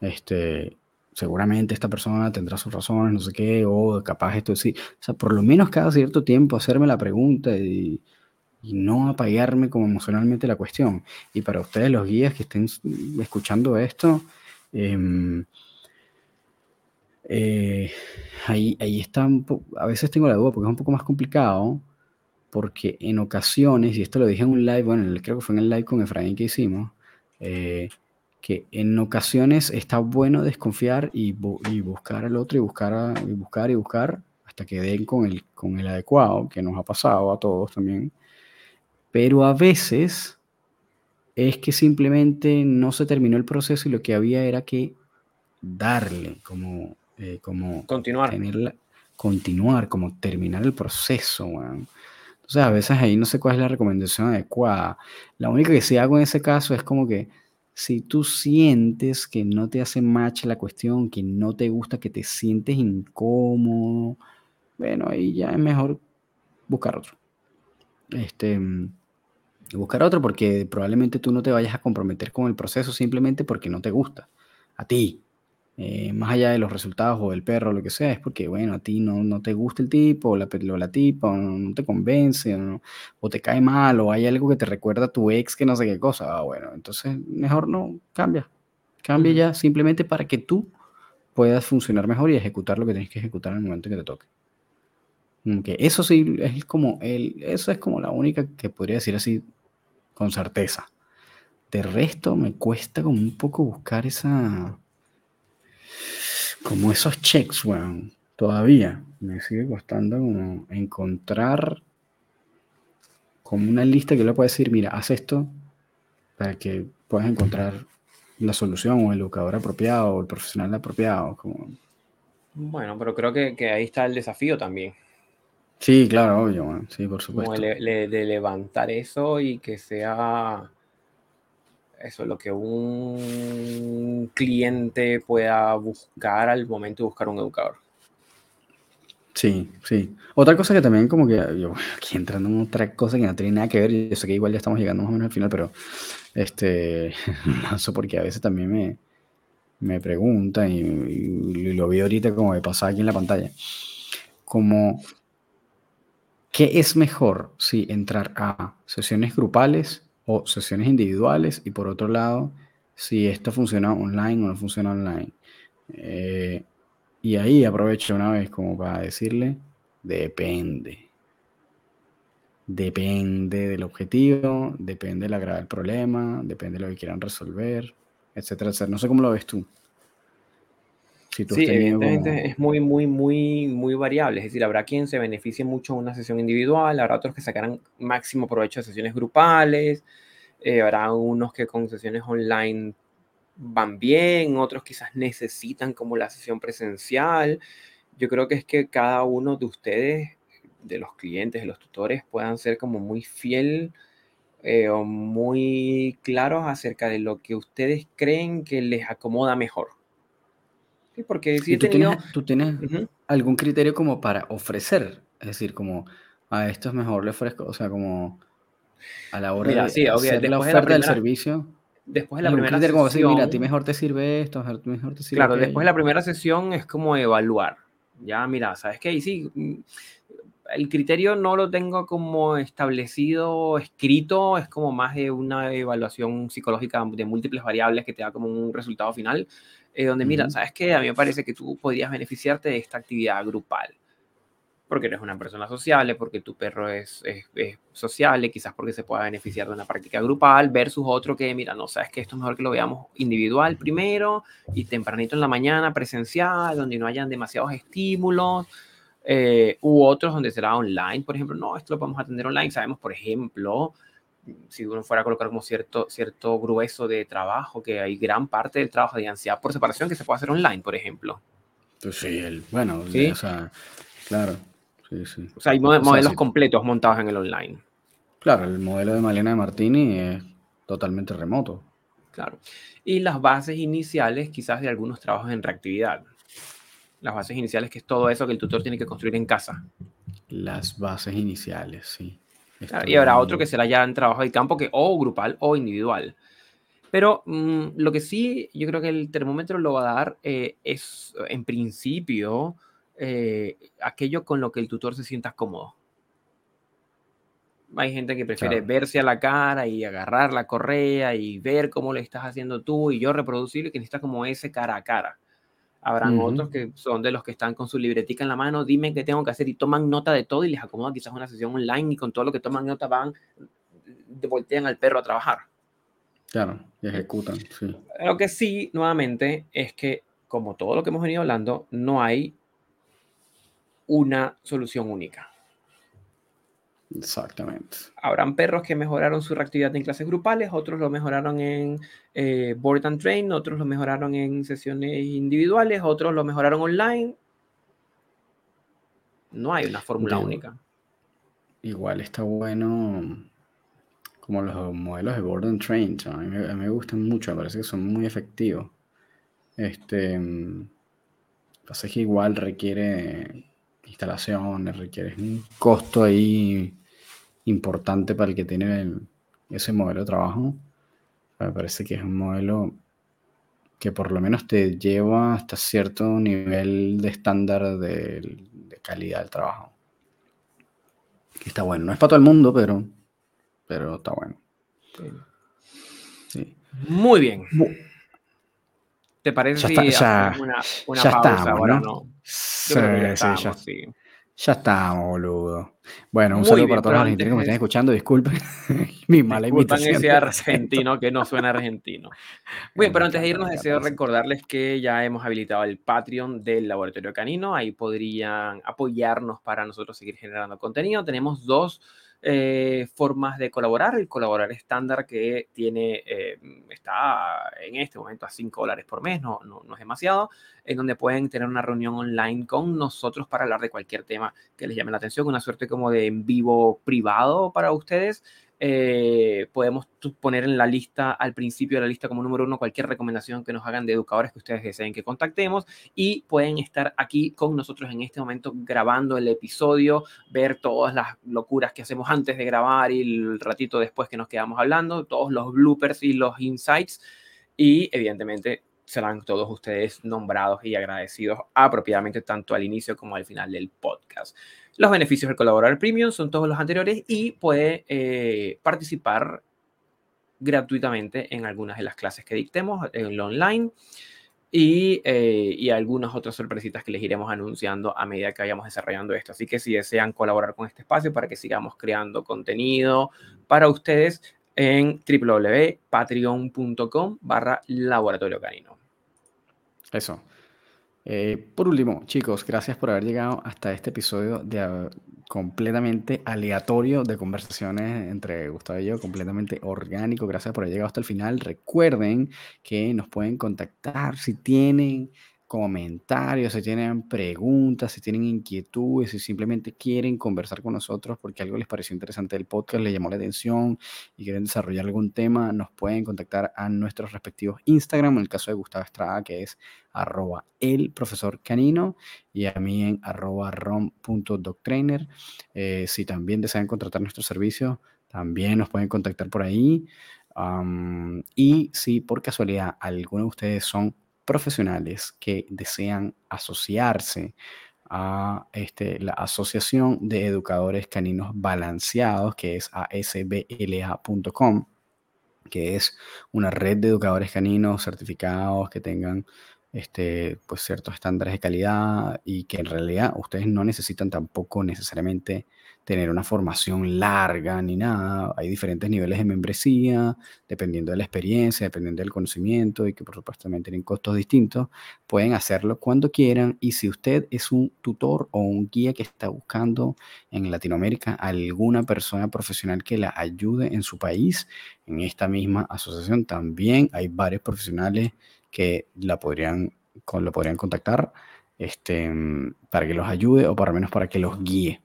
este, seguramente esta persona tendrá sus razones, no sé qué, o capaz esto sí. O sea, por lo menos cada cierto tiempo hacerme la pregunta y, no apagarme como emocionalmente la cuestión. Y para ustedes, los guías que estén escuchando esto, em, eh, ahí, ahí está, a veces tengo la duda porque es un poco más complicado, porque en ocasiones, y esto lo dije en un live, bueno, creo que fue en el live con Efraín que hicimos, eh, que en ocasiones está bueno desconfiar y, buscar al otro y buscar, y buscar y buscar hasta que den con el, con el adecuado, que nos ha pasado a todos también. Pero a veces es que simplemente no se terminó el proceso y lo que había era que darle, como, eh, como continuar. continuar, como terminar el proceso. Entonces a veces ahí no sé cuál es la recomendación adecuada. La única que sí hago en ese caso es como que si tú sientes que no te hace match la cuestión, que no te gusta, que te sientes incómodo, bueno, ahí ya es mejor buscar otro. Este, buscar otro porque probablemente tú no te vayas a comprometer con el proceso simplemente porque no te gusta. A ti, eh, más allá de los resultados o del perro o lo que sea, es porque, bueno, a ti no, no te gusta el tipo o la, la tipa o no, te convence o, te cae mal o hay algo que te recuerda a tu ex que no sé qué cosa. Ah, bueno, entonces mejor no, cambia. Cambia ya simplemente para que tú puedas funcionar mejor y ejecutar lo que tienes que ejecutar en el momento que te toque. Que eso sí es como el, eso es como la única que podría decir así con certeza. De resto me cuesta como un poco buscar esa como esos checks, weón. Todavía me sigue costando como encontrar como una lista que le pueda decir, mira, haz esto para que puedas encontrar la solución o el educador apropiado o el profesional apropiado. Como... Bueno, pero creo que, que ahí está el desafío también. Sí, claro, obvio, sí, por supuesto. Como de levantar eso y que sea eso es lo que un cliente pueda buscar al momento de buscar un educador. Sí, sí. Otra cosa que también como que yo aquí entrando en otra cosa que no tiene nada que ver, yo sé que igual ya estamos llegando más o menos al final, pero este, no sé porque a veces también me, me preguntan y, lo vi ahorita como me pasa aquí en la pantalla, como, ¿qué es mejor si entrar a sesiones grupales o sesiones individuales y por otro lado, si esto funciona online o no funciona online. Eh, y ahí aprovecho una vez como para decirle, depende. Depende del objetivo, depende de la gravedad del problema, depende de lo que quieran resolver, etcétera, etcétera. No sé cómo lo ves tú. Sí, evidentemente es muy, muy, muy, muy variable. Es decir, habrá quien se beneficie mucho de una sesión individual, habrá otros que sacarán máximo provecho de sesiones grupales, eh, habrá unos que con sesiones online van bien, otros quizás necesitan como la sesión presencial. Yo creo que es que cada uno de ustedes, de los clientes, de los tutores, puedan ser como muy fiel eh, o muy claros acerca de lo que ustedes creen que les acomoda mejor. Porque si tú, tienes, tú tienes algún criterio como para ofrecer, es decir, como a esto es mejor le ofrezco, o sea, como a la hora de hacer la oferta del servicio. Después de la primera sesión, decir, mira, a ti mejor te sirve esto, mejor te sirve Claro, después de la primera sesión es como evaluar. Ya, mira, ¿sabes qué? Y sí, mm, el criterio no lo tengo como establecido, escrito, es como más de una evaluación psicológica de múltiples variables que te da como un resultado final, eh, donde, mira, ¿sabes qué? A mí me parece que tú podrías beneficiarte de esta actividad grupal porque eres una persona sociable, porque tu perro es, es, sociable, quizás porque se pueda beneficiar de una práctica grupal, versus otro que, mira, no sabes que esto es mejor que lo veamos individual primero y tempranito en la mañana presencial, donde no hayan demasiados estímulos, eh, u otros donde será online, por ejemplo, no, esto lo podemos atender online. Sabemos, por ejemplo, si uno fuera a colocar como cierto, cierto grueso de trabajo, que hay gran parte del trabajo de ansiedad por separación que se puede hacer online, por ejemplo. Pues sí, el, bueno, ¿Sí? o sea, claro. O sea, hay modelos completos montados en el online. Claro, el modelo de Malena de Martini es totalmente remoto. Claro. Y las bases iniciales quizás de algunos trabajos en reactividad. Las bases iniciales que es todo eso que el tutor tiene que construir en casa. Las bases iniciales, sí. Y habrá otro que será ya en trabajo de campo que o grupal o individual. Pero mm, lo que sí, yo creo que el termómetro lo va a dar eh, es, en principio, eh, aquello con lo que el tutor se sienta cómodo. Hay gente que prefiere verse a la cara y agarrar la correa y ver cómo le estás haciendo tú y yo reproducir, que necesita como ese cara a cara. Habrán otros que son de los que están con su libretica en la mano, dime qué tengo que hacer y toman nota de todo y les acomodan quizás una sesión online y con todo lo que toman nota van, voltean al perro a trabajar. Claro, y ejecutan, sí. Lo que sí, nuevamente, es que como todo lo que hemos venido hablando, no hay una solución única. Exactamente. Habrán perros que mejoraron su reactividad en clases grupales, otros lo mejoraron en eh, board and train, otros lo mejoraron en sesiones individuales, otros lo mejoraron online. No hay una fórmula única. Igual está bueno como los modelos de board and train. A mí, me, gustan mucho, me parece que son muy efectivos. Este, pasa que igual requiere instalaciones, requiere un costo ahí importante para el que tiene ese modelo de trabajo. Me parece que es un modelo que por lo menos te lleva hasta cierto nivel de estándar de, calidad del trabajo. está bueno. No es para todo el mundo, pero, pero está bueno. Muy bien. ¿Te parece ya una, pausa? Ahora no. ya, estamos, boludo. Bueno, un saludo para todos los argentinos que me están escuchando. Disculpen mi mala imitación. ese argentino que no suena argentino. Bueno, pero antes de irnos, deseo recordarles que ya hemos habilitado el Patreon del Laboratorio Canino. Ahí podrían apoyarnos para nosotros seguir generando contenido. Tenemos dos eh, formas de colaborar. El colaborar estándar que tiene, eh, está en este momento a 5 dólares por mes, no, no, no, es demasiado, en donde pueden tener una reunión online con nosotros para hablar de cualquier tema que les llame la atención, una suerte como de en vivo privado para ustedes. Eh, podemos poner en la lista, al principio de la lista como número uno, cualquier recomendación que nos hagan de educadores que ustedes deseen que contactemos y pueden estar aquí con nosotros en este momento grabando el episodio, ver todas las locuras que hacemos antes de grabar y el ratito después que nos quedamos hablando, todos los bloopers y los insights y evidentemente serán todos ustedes nombrados y agradecidos apropiadamente tanto al inicio como al final del podcast. Los beneficios del colaborador premium son todos los anteriores y puede eh, participar gratuitamente en algunas de las clases que dictemos en lo online y, eh, y, algunas otras sorpresitas que les iremos anunciando a medida que vayamos desarrollando esto. Así que si desean colaborar con este espacio para que sigamos creando contenido para ustedes en www.patreon.com barra laboratorio canino. Eso. Eh, por último, chicos, gracias por haber llegado hasta este episodio de, ah, completamente aleatorio de conversaciones entre Gustavo y yo, completamente orgánico. Gracias por haber llegado hasta el final. Recuerden que nos pueden contactar si tienen comentarios, si tienen preguntas, si tienen inquietudes, si simplemente quieren conversar con nosotros porque algo les pareció interesante del podcast, les llamó la atención y quieren desarrollar algún tema, nos pueden contactar a nuestros respectivos Instagram, en el caso de Gustavo Estrada, que es arroba el profesor canino, y a mí en arroba rom.doctrainer. Eh, si también desean contratar nuestro servicio, también nos pueden contactar por ahí. y si por casualidad alguno de ustedes son profesionales que desean asociarse a este, la Asociación de Educadores Caninos Balanceados, que es asbla.com, que es una red de educadores caninos certificados que tengan este, pues ciertos estándares de calidad y que en realidad ustedes no necesitan tampoco necesariamente tener una formación larga ni nada. Hay diferentes niveles de membresía, dependiendo de la experiencia, dependiendo del conocimiento y que por supuesto también tienen costos distintos. Pueden hacerlo cuando quieran y si usted es un tutor o un guía que está buscando en Latinoamérica alguna persona profesional que la ayude en su país, en esta misma asociación también hay varios profesionales que la podrían, lo podrían contactar este, para que los ayude o por lo menos para que los guíe.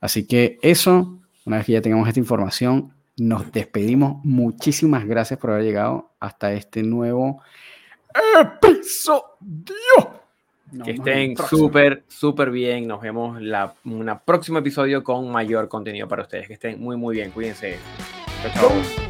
Así que eso, una vez que ya tengamos esta información, nos despedimos. Muchísimas gracias por haber llegado hasta este nuevo episodio. que estén súper, súper bien. Nos vemos en un próximo episodio con mayor contenido para ustedes. Que estén muy, muy bien. Cuídense. Chao, chao.